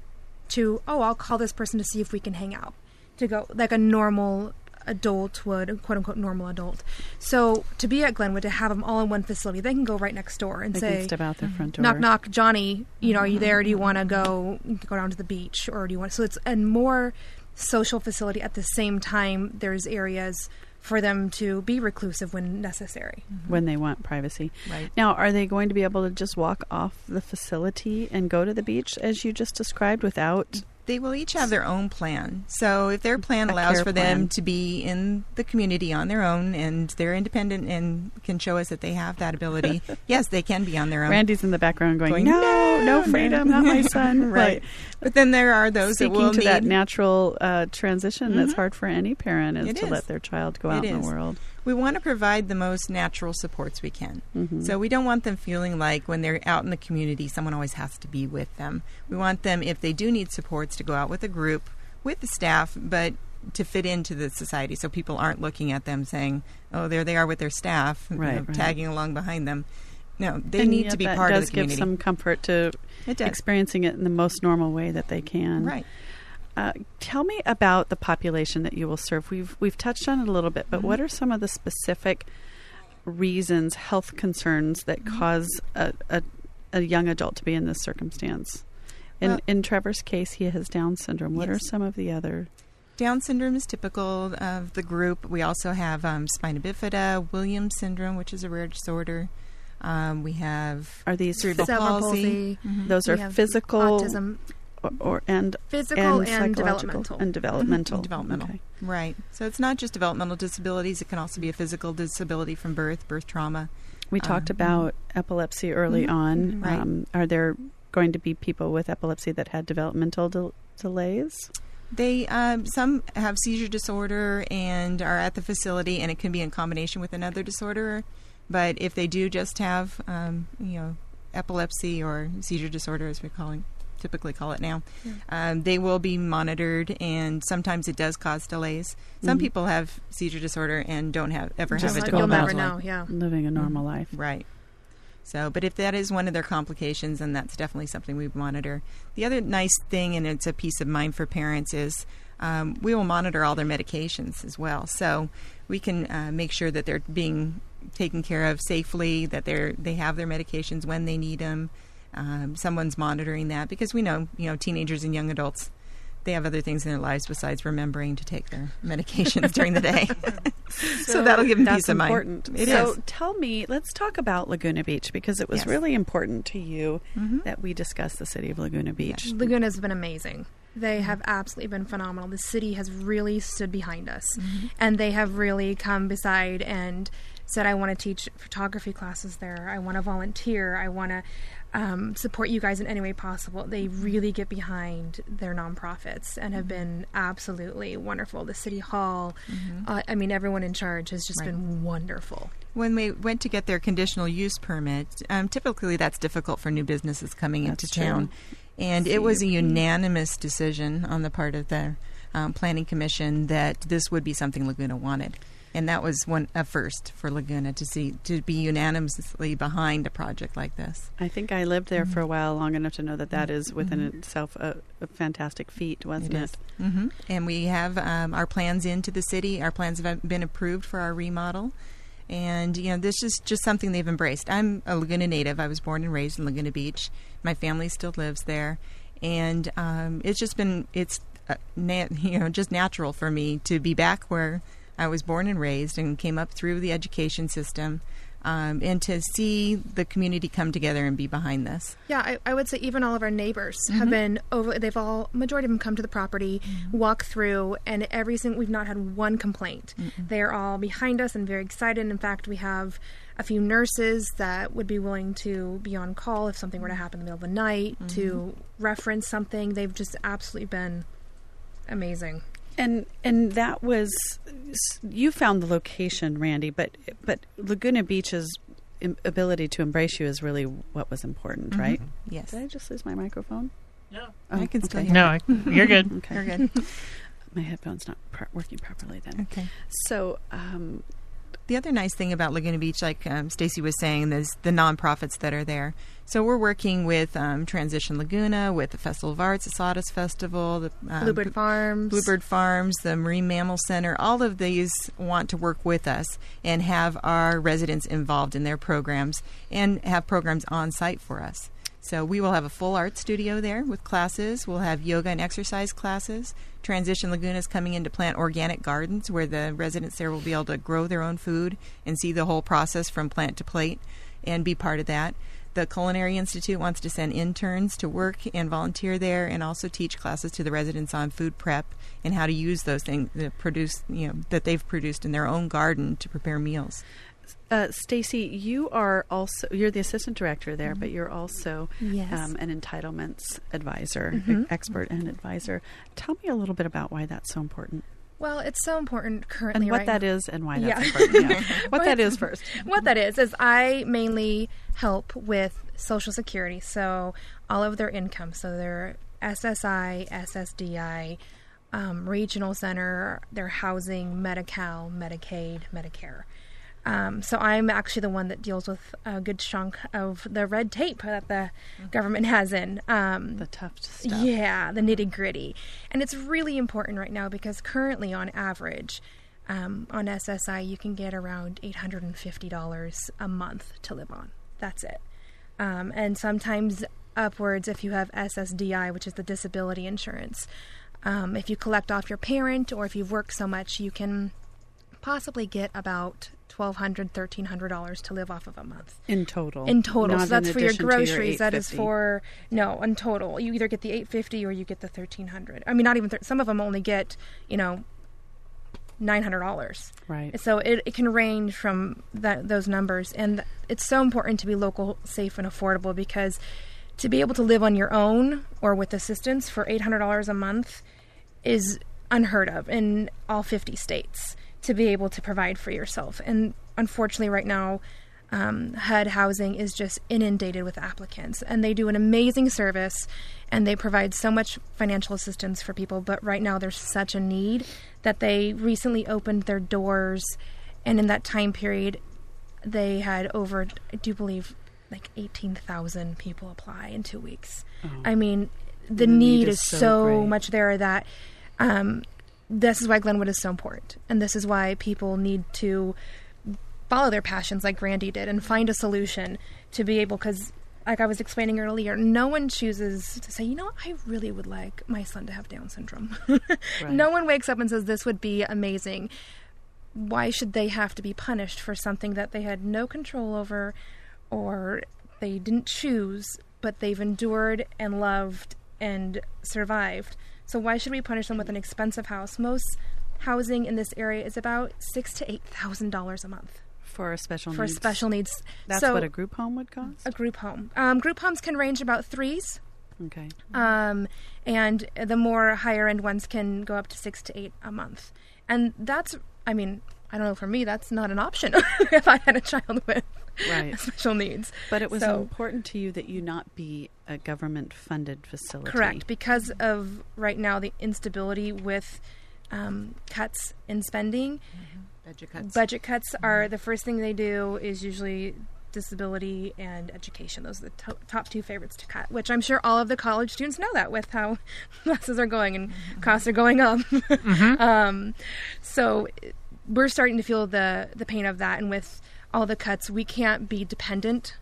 to, oh, I'll call this person to see if we can hang out. To go like a normal adult would, quote unquote normal adult. So to be at Glennwood, to have them all in one facility, they can go right next door and They say, step out their front door. knock knock johnny you know are you there do you want to go go down to the beach or do you want so it's and more social facility at the same time there's areas for them to be reclusive when necessary mm-hmm. when they want privacy. Right. Now, are they going to be able to just walk off the facility and go to the beach as you just described without? They will each have their own plan. So if their plan A allows for plan. them to be in the community on their own and they're independent and can show us that they have that ability, yes, they can be on their own. Randy's in the background going, Going, "No, "No, no, no." freedom, not my son." right. But then there are those that will to that natural uh, transition that's Mhm. hard for any parent is It to is. let their child go out It in the world. We want to provide the most natural supports we can. Mhm. So we don't want them feeling like when they're out in the community, someone always has to be with them. We want them, if they do need supports, to go out with a group, with the staff, but to fit into the society so people aren't looking at them saying, oh, there they are with their staff, you Right, know, right. tagging along behind them. No, they And need to be part of the give some comfort to it does. experiencing it in the most normal way that they can. Right. Uh, tell me about the population that you will serve. We've we've touched on it a little bit, but Mm-hmm. what are some of the specific reasons, health concerns that Mm-hmm. cause a, a, a young adult to be in this circumstance? In Well- in Trevor's case, he has Down syndrome. What are some of the other? Down syndrome is typical of the group. We also have um, spina bifida, Williams syndrome, which is a rare disorder. Um, we have Are these cerebral Cerebral palsy. palsy. Mhm. those We are physical autism or, or and physical and, and, psychological developmental and developmental. Mhm, developmental. Okay. Right. So it's not just developmental disabilities. It can also be a physical disability from birth, birth trauma. We talked Um, about epilepsy early Mhm. on. Right. Um, are there going to be people with epilepsy that had developmental del- delays? They um, some have seizure disorder and are at the facility, and it can be in combination with another disorder. But if they do just have, um, you know, epilepsy or seizure disorder, as we're it, typically call it now, um, they will be monitored, and sometimes it does cause delays. Some Mhm. people have seizure disorder and don't have ever Just have a go you'll never know yeah Living a normal Mhm. life. Right. So, but if that is one of their complications, then that's definitely something we monitor. The other nice thing, and it's a peace of mind for parents, is um, we will monitor all their medications as well. So we can uh, make sure that they're being taken care of safely, that they're they have their medications when they need them. Um, someone's monitoring that because we know you know teenagers and young adults they have other things in their lives besides remembering to take their medications during the day. so, that'll give them That's peace of mind. important. It so is. tell me, let's talk about Laguna Beach because it was Yes. really important to you Mhm. that we discuss the city of Laguna Beach. Laguna's been amazing. They have absolutely been phenomenal. The city has really stood behind us, and they have really come beside and said, "I want to teach photography classes there. I want to volunteer. I want to um, support you guys in any way possible." They really get behind their nonprofits and have been absolutely wonderful. The city hall, uh, I mean, everyone in charge has just Right. been wonderful. When we went to get their conditional use permit, um, typically that's difficult for new businesses coming That's into true. town. And it was a unanimous decision on the part of the um, Planning Commission that this would be something Laguna wanted. And that was one a first for Laguna to see to be unanimously behind a project like this. I think I lived there Mm-hmm. for a while, long enough to know that that is within itself a, a fantastic feat, wasn't it? hmm And we have um, our plans into the city. Our plans have been approved for our remodel. And, you know, this is just something they've embraced. I'm a Laguna native. I was born and raised in Laguna Beach. My family still lives there. And um, it's just been, it's, uh, na- you know, just natural for me to be back where I was born and raised and came up through the education system. Um, and to see the community come together and be behind this. Yeah, I, I would say even all of our neighbors have mm-hmm. been over. They've all majority of them come to the property, mm-hmm. walk through, and every single we've not had one complaint. They're all behind us and very excited. In fact, we have a few nurses that would be willing to be on call if something were to happen in the middle of the night to mm-hmm. reference something. They've just absolutely been amazing. And and that was you found the location, Randy, but but Laguna Beach's ability to embrace you is really what was important, right? Yes. Did I just lose my microphone? No. I can still okay. hear No, I, you're good. Okay. You're good. My headphone's not pro- working properly then. okay. So, um, The other nice thing about Laguna Beach, like um, Stacy was saying, is the nonprofits that are there. So we're working with um, Transition Laguna, with the Festival of Arts, the Sawdust Festival, the um, Bluebird Farms. Bluebird Farms, the Marine Mammal Center. All of these want to work with us and have our residents involved in their programs and have programs on site for us. So we will have a full art studio there with classes. We'll have yoga and exercise classes. Transition Laguna is coming in to plant organic gardens where the residents there will be able to grow their own food and see the whole process from plant to plate and be part of that. The Culinary Institute wants to send interns to work and volunteer there and also teach classes to the residents on food prep and how to use those things that produce, you know, that they've produced in their own garden to prepare meals. Uh, Stacy, you are also you're the assistant director there, but you're also Yes. um, an entitlements advisor, Mhm. expert and advisor. Tell me a little bit about why that's so important Well, it's so important currently. and what right that now. is and why that's Yeah. important. Yeah. what What- that is first. what that is is I mainly help with Social Security, so all of their income, so their SSI, SSDI, um, regional center, their housing, Medi-Cal, Medicaid, Medicare. Um, so I'm actually the one that deals with a good chunk of the red tape that the government has in. Um, The tough stuff. yeah, the nitty gritty. And it's really important right now because currently, on average, um, on SSI, you can get around $850 a month to live on. That's it. Um, and sometimes upwards if you have SSDI, which is the disability insurance. Um, if you collect off your parent or if you've worked so much, you can possibly get about $1,200, $1,300 to live off of a month In total. in total. Not so that's for your groceries. that is for no in total. You either get the eight fifty or you get the thirteen hundred. I mean, not even th- some of them only get you know nine hundred dollars. Right. So it, it can range from that those numbers, and it's so important to be local, safe, and affordable because to be able to live on your own or with assistance for eight hundred dollars a month is unheard of in all fifty states. To be able to provide for yourself, and unfortunately, right now, um, HUD housing is just inundated with applicants, and they do an amazing service, and they provide so much financial assistance for people. But right now, there's such a need that they recently opened their doors, and in that time period, they had over, I do believe, like 18,000 people apply in two weeks. I mean, the, need, is, so, great. much there that um, this is why Glennwood is so important, and this is why people need to follow their passions like Randy did and find a solution to be able because like I was explaining earlier, no one chooses to say, you know, I really would like my son to have Down syndrome. No one wakes up and says, this would be amazing. Why should they have to be punished for something that they had no control over or they didn't choose, but they've endured and loved and survived? So why should we punish them with an expensive house? Most housing in this area is about six to eight thousand dollars a month for a special for needs. special needs. That's so what a group home would cost. a group home. Um, group homes can range about threes, Okay. um, and the more higher end ones can go up to six to eight a month. And that's, I mean, I don't know. For me, that's not an option if I had a child with Right. special needs. But it was So- important to you that you not be a government funded facility. Correct, because of right now the instability with um, cuts in spending. Budget cuts. Budget cuts are the first thing they do is usually disability and education. Those are the to- top two favorites to cut, which I'm sure all of the college students know that with how classes are going and costs are going up. um, so we're starting to feel the the pain of that, and with all the cuts, we can't be dependent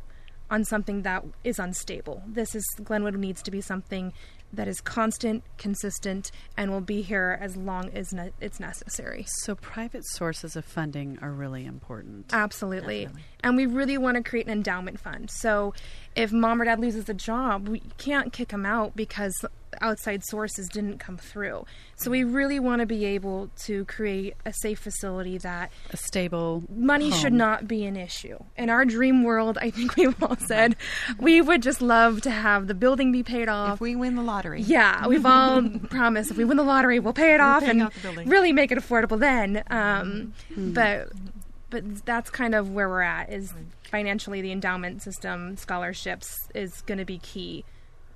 on something that is unstable. This is Glennwood needs to be something that is constant, consistent, and will be here as long as ne- it's necessary. So private sources of funding are really important. Absolutely. And we really want to create an endowment fund. So if mom or dad loses a job, we can't kick them out because outside sources didn't come through. So we really want to be able to create a safe facility that a stable money should not be an issue. In our dream world, I think we've all said we would just love to have the building be paid off. if we win the lottery. Yeah, we've all promised if we win the lottery, we'll pay it off paying and off the building. really make it affordable then. Um, But but that's kind of where we're at. Is financially the endowment system, scholarships is going to be key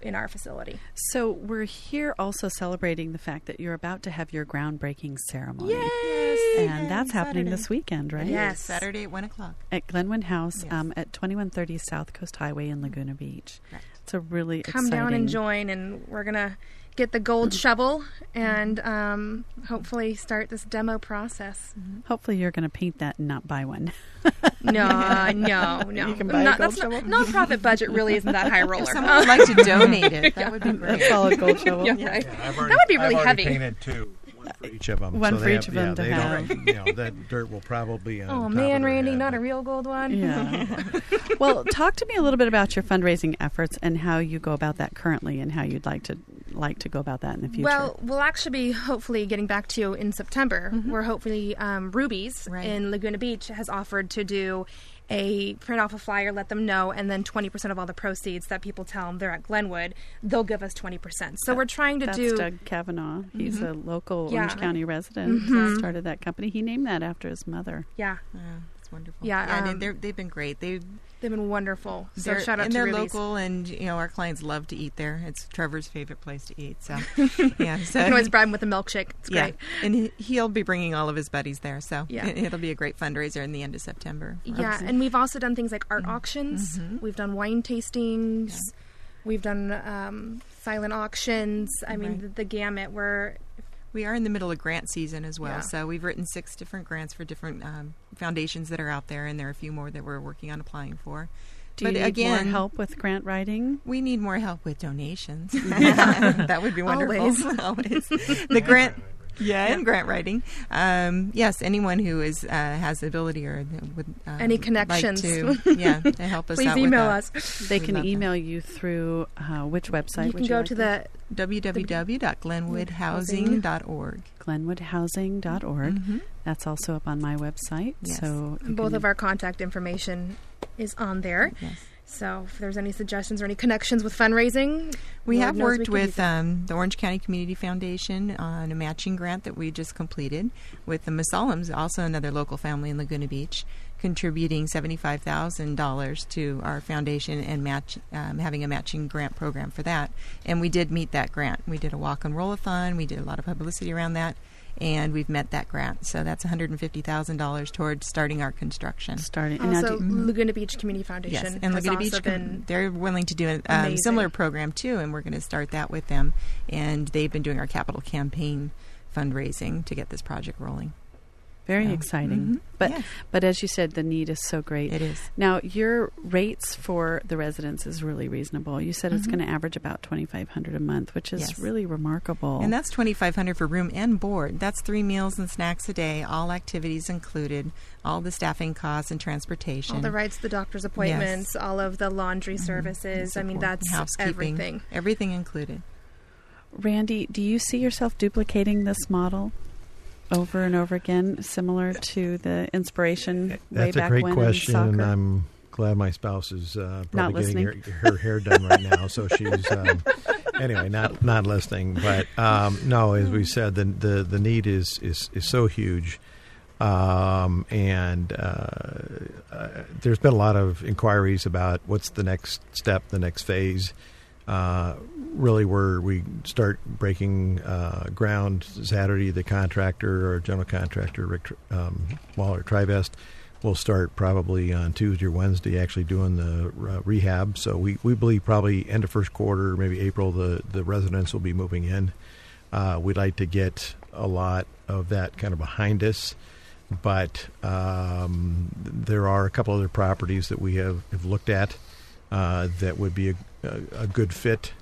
in our facility. So we're here also celebrating the fact that you're about to have your groundbreaking ceremony. Yes, And that's happening this weekend, right? Yes. Saturday at one o'clock. At Glennwood House Yes. um, at 2130 South Coast Highway in Laguna Beach. Correct. It's a really Come exciting. down and join, and we're gonna get the gold shovel and um, hopefully start this demo process. Hopefully, you're going to paint that and not buy one. No, no, no. You can buy a gold that's not, shovel? nonprofit budget really isn't that high roller. If someone would like to donate it, that would be great. A solid gold shovel. Yeah, right. I've already, That would be really I've already heavy. painted two. One for each of them. One so for each have, of them yeah, to they have. Don't, you know, that dirt will probably. Oh top man, of their Randy, head, not a real gold one. Yeah. well, talk to me a little bit about your fundraising efforts and how you go about that currently, and how you'd like to like to go about that in the future. Well, we'll actually be hopefully getting back to you in September. Mm-hmm. Where hopefully um, Ruby's Right. in Laguna Beach has offered to do a print off a flyer, let them know, and then 20% of all the proceeds that people tell them they're at Glennwood, they'll give us 20%. So we're trying to That's do. Doug Cavanaugh. He's a local Yeah. Orange County resident. Mhm. Started that company. He named that after his mother. Yeah, Oh, that's wonderful. Yeah, and um, they're, they've been great. They they've been wonderful. So they're, shout out and to they're Ruby's. local, and you know our clients love to eat there. It's Trevor's favorite place to eat. So yeah, so You can always bribe him with a milkshake. It's yeah, great. and he- he'll be bringing all of his buddies there. So Yeah. it, it'll be a great fundraiser in the end of September. Yeah, and we've also done things like art Mm-hmm. auctions. We've done wine tastings. We've done um, silent auctions. I mean, Right. the, the gamut. Where We are in the middle of grant season as well, Yeah. so we've written six different grants for different um, foundations that are out there, and there are a few more that we're working on applying for. Do but need again, more help with grant writing? We need more help with donations. that would be wonderful. Always. Always. The grant. Yeah, and grant writing. Um, yes, anyone who is uh, has the ability or would uh, Any like connections. to, yeah, to help us please out email with that. us. They We can love that. email you through uh, which website? You would can go like to them? the www.glennwoodhousing.org. glennwoodhousing.org. Mhm. That's also up on my website. Yes. So both can- of our contact information is on there. Yes. So if there's any suggestions or any connections with fundraising, We Lord have knows we worked with um, the Orange County Community Foundation on a matching grant that we just completed with the Masalams, also another local family in Laguna Beach, contributing seventy-five thousand dollars to our foundation and match um, having a matching grant program for that. And we did meet that grant. We did a walk and roll-a-thon. We did a lot of publicity around that, and we've met that grant. So that's one hundred and fifty thousand dollars towards starting our construction. starting. and now also do you- Laguna Beach Community Foundation Yes, and Laguna Beach, been they're willing to do a um, similar program too, and we're going to start that with them. And they've been doing our capital campaign fundraising to get this project rolling. Very Yeah. exciting. Mhm. But Yes. but as you said, the need is so great. It is. Now your rates for the residents is really reasonable. You said it's Mhm. going to average about twenty five hundred a month, which is Yes. really remarkable. And that's twenty five hundred for room and board. That's three meals and snacks a day, all activities included, all the staffing costs and transportation. All the rights the doctor's appointments, all of the laundry services. I mean, that's housekeeping, everything. Everything included. Randy, do you see yourself duplicating this model over and over again, similar to the inspiration way That's a back great when question, and? I'm glad my spouse is uh, probably getting her, her hair done right now. So she's um, anyway not not listening. But um, no, as we said, the the, the need is, is is so huge, um, and uh, uh, there's been a lot of inquiries about what's the next step, the next phase. Uh, really, where we start breaking uh, ground Saturday, the contractor or general contractor, Rick um, Waller Trivest, will start probably on Tuesday or Wednesday, actually doing the uh, rehab. So we, we believe probably end of first quarter, maybe April, the the residents will be moving in. Uh, we'd like to get a lot of that kind of behind us, but um, there are a couple other properties that we have, have looked at uh, that would be a, a, a good fit.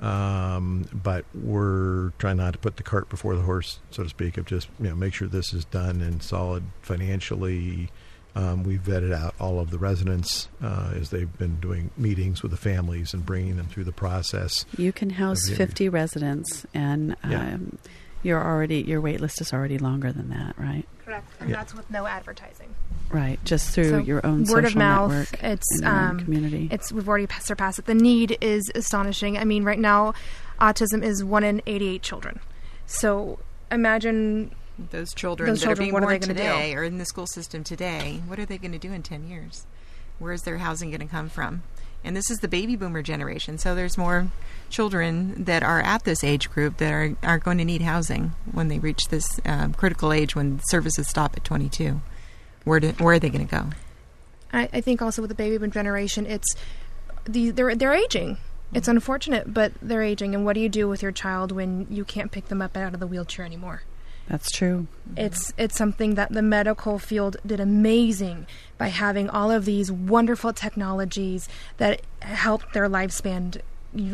Um, but we're trying not to put the cart before the horse, so to speak, of just you know make sure this is done and solid financially. Um, we've vetted out all of the residents uh, as they've been doing meetings with the families and bringing them through the process. You can house Of 50 residents, and Yeah. um, you're already your wait list is already longer than that, right? Correct. And Yeah. that's with no advertising. Right, just through So your own word social of mouth. network It's and your own um, community. It's we've already surpassed it. The need is astonishing. I mean, right now, autism is one in eighty-eight children. So imagine Those children Those that children, are being what are born they gonna do? today or in the school system today, what are they going to do in 10 years? Where is their housing going to come from? And this is the baby boomer generation, so there's more children that are at this age group that are, are going to need housing when they reach this um, critical age when services stop at 22. Where, do, where are they going to go? I, I think also with the baby boom generation, it's the they're they're aging. It's unfortunate, but they're aging. And what do you do with your child when you can't pick them up out of the wheelchair anymore? That's true. It's it's something that the medical field did amazing by having all of these wonderful technologies that helped their lifespan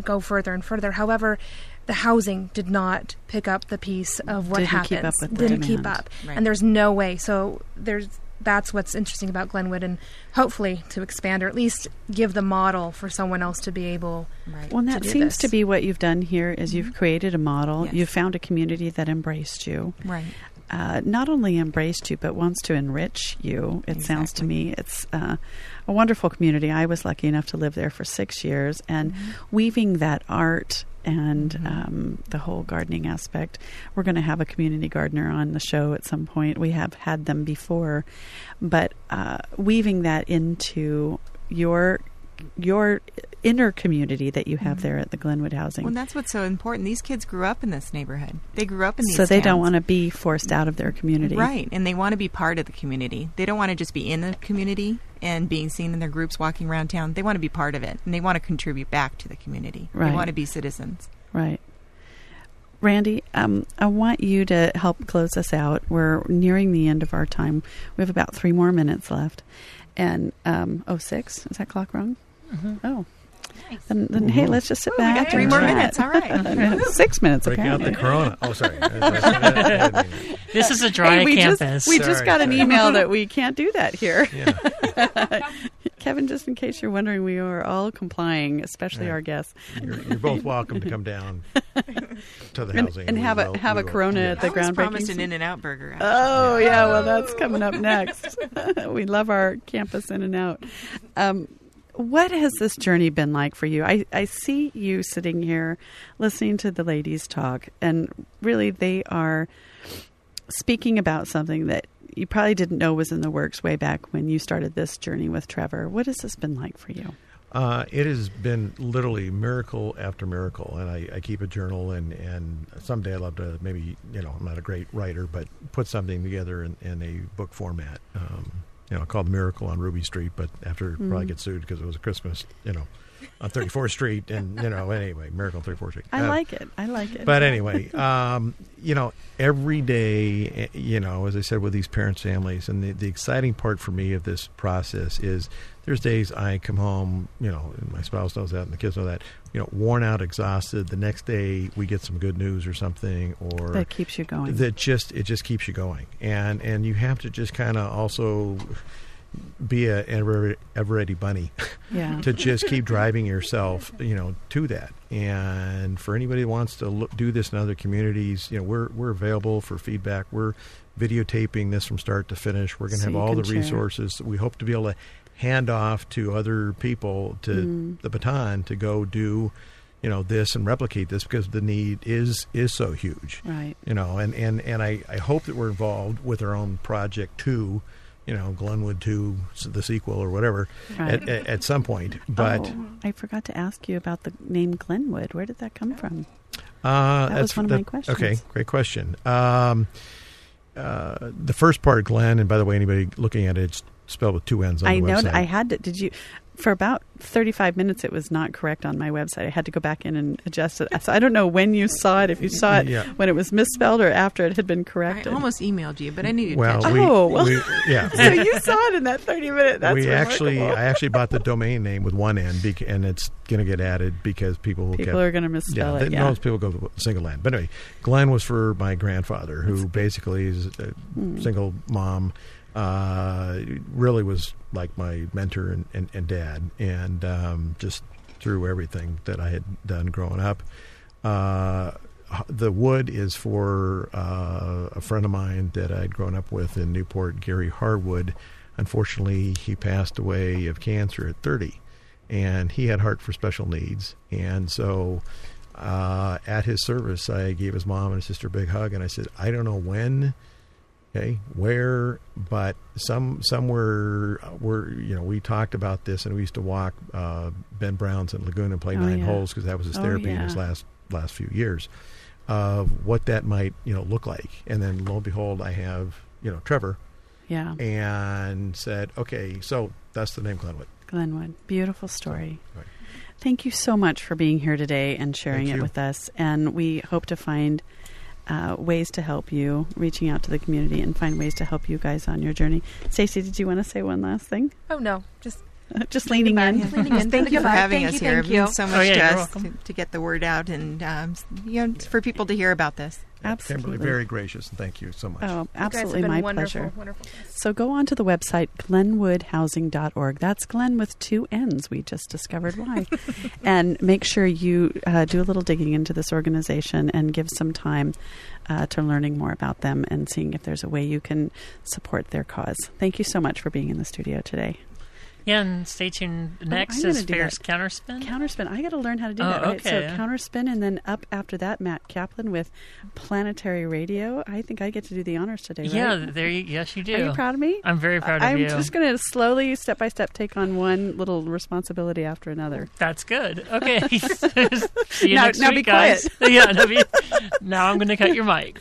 go further and further. However, the housing did not pick up the piece of what Didn't happens. keep up with the didn't keep up, Right. and there's no way. So there's that's what's interesting about Glennwood, and hopefully to expand or at least give the model for someone else to be able. Right. Well, and to that do seems this. to be what you've done here. Is you've created a model. Yes. You've found a community that embraced you. Right. uh, not only embraced you but wants to enrich you. It sounds to me it's uh, a wonderful community. I was lucky enough to live there for six years, and weaving that art and Mhm. um, the whole gardening aspect. We're going to have a community gardener on the show at some point. We have had them before, but uh, weaving that into your your inner community that you have Mhm. there at the Glennwood Housing. Well, that's what's so important. These kids grew up in this neighborhood. They grew up in these so they don't want to be forced out of their community. Right, and they want to be part of the community. They don't want to just be in the community and being seen in their groups walking around town. They want to be part of it, and they want to contribute back to the community. Right. They want to be citizens. Right. Randy, um, I want you to help close us out. We're nearing the end of our time. We have about three more minutes left. And, um, oh, six? Is that clock wrong? Oh. Then, then hey, let's just sit we back. got three more chat. minutes. All right. Six minutes, Break out the Corona. Oh, sorry. This is a dry Hey, we campus. just, we just Sorry, got an email that we can't do that here. yeah. Kevin, just in case you're wondering, we are all complying, especially Yeah. our guests. You're, you're both welcome to come down to the housing. and We have a will- have a Corona yes. at the I was groundbreaking. promised an In-N-Out burger. actually. Oh yeah, well that's coming up next. we love our campus in and out. Um, what has this journey been like for you? I, I see you sitting here listening to the ladies talk, and really they are speaking about something that you probably didn't know was in the works way back when you started this journey with Trevor. What has this been like for you? Uh, it has been literally miracle after miracle, and I, I keep a journal. And, and someday I'd love to maybe you know I'm not a great writer, but put something together in, in a book format. Um, you know, called Miracle on Ruby Street, but after probably Mhm. get sued because it was a Christmas you know on 34th Street, and you know, anyway, Miracle on 34th Street. I Uh, like it. I like it. but anyway, um, you know, every day, eh, you know, as I said, with these parents' families, and the, the exciting part for me of this process is there's days I come home, you know, and my spouse knows that, and the kids know that, you know, worn out, exhausted. The next day we get some good news or something, or that keeps you going. that just it just keeps you going, and and you have to just kind of also be a ever ever ready bunny yeah. to just keep driving yourself, you know, to that. And for anybody who wants to look, do this in other communities, you know, we're we're available for feedback. We're videotaping this from start to finish. We're going to So have all the share. resources. We hope to be able to hand off to other people to Mm. the baton to go do, you know, this and replicate this because the need is is so huge right. you know and and and I, I hope that we're involved with our own project too you know glennwood 2 s- the sequel or whatever Right. at, at, at some point but oh, I forgot to ask you about the name Glennwood. Where did that come from? uh That that's was one of my questions. okay great question um uh the first part glenn and by the way anybody looking at it it's spelled with two n's on I the know website I had to. Did you? For about thirty-five minutes, it was not correct on my website. I had to go back in and adjust it. So I don't know when you saw it. If you saw it Yeah. when it was misspelled or after it had been corrected. I almost emailed you, but I needed well to catch we, Oh, well. we yeah so you saw it in that thirty minute. That's we actually i actually bought the domain name with one n bec- and it's going to get added because people people kept are going to misspell yeah, it. they- Yeah. most people go single land. But anyway, Glenn was for my grandfather, who basically is a Hmm. single mom. Uh, really was like my mentor and, and, and dad, and um, just through everything that I had done growing up. Uh, the wood is for uh, a friend of mine that I'd grown up with in Newport, Gary Harwood. Unfortunately, he passed away of cancer at 30 and he had heart for special needs. And so uh, at his service, I gave his mom and his sister a big hug, and I said, I don't know when, okay, where, but some somewhere where you know we talked about this, and we used to walk uh, Ben Brown's and Lagoon and play Oh, nine yeah. holes because that was his Oh, therapy in his last last few years of what that might you know look like. And then lo and behold, I have you know Trevor yeah. and said, okay, so that's the name Glennwood. Glennwood. Beautiful story. Right. Thank you so much for being here today and sharing it with us. And we hope to find uh, ways to help you, reaching out to the community and find ways to help you guys on your journey. Stacy, did you want to say one last thing? Oh no, just Just leaning in. leaning in. Thank you for having Thank us you, here. thank It means you. so Oh, much yeah, to us to, to get the word out and um, you know, for people to hear about this. Absolutely. Kimberly, very gracious, and thank you so much. Oh, You guys have absolutely my wonderful, pleasure. Wonderful. So go on to the website glennwoodhousing.org. That's Glenn with two N's. We just discovered why. and make sure you uh, do a little digging into this organization and give some time uh, to learning more about them and seeing if there's a way you can support their cause. Thank you so much for being in the studio today. Yeah, and stay tuned. Oh, next I'm is gonna do Fierce that. Counterspin. Counterspin. I got to learn how to do Oh, that. Right? okay. So counterspin, and then up after that, Mat Kaplan with Planetary Radio. I think I get to do the honors today. Right? yeah, there. You, yes, you do. Are you proud of me? I'm very proud of you. I'm just going to slowly, step by step, take on one little responsibility after another. That's good. Okay. See you Now- next now week, be guys. yeah. Now, be, now I'm going to cut your mic.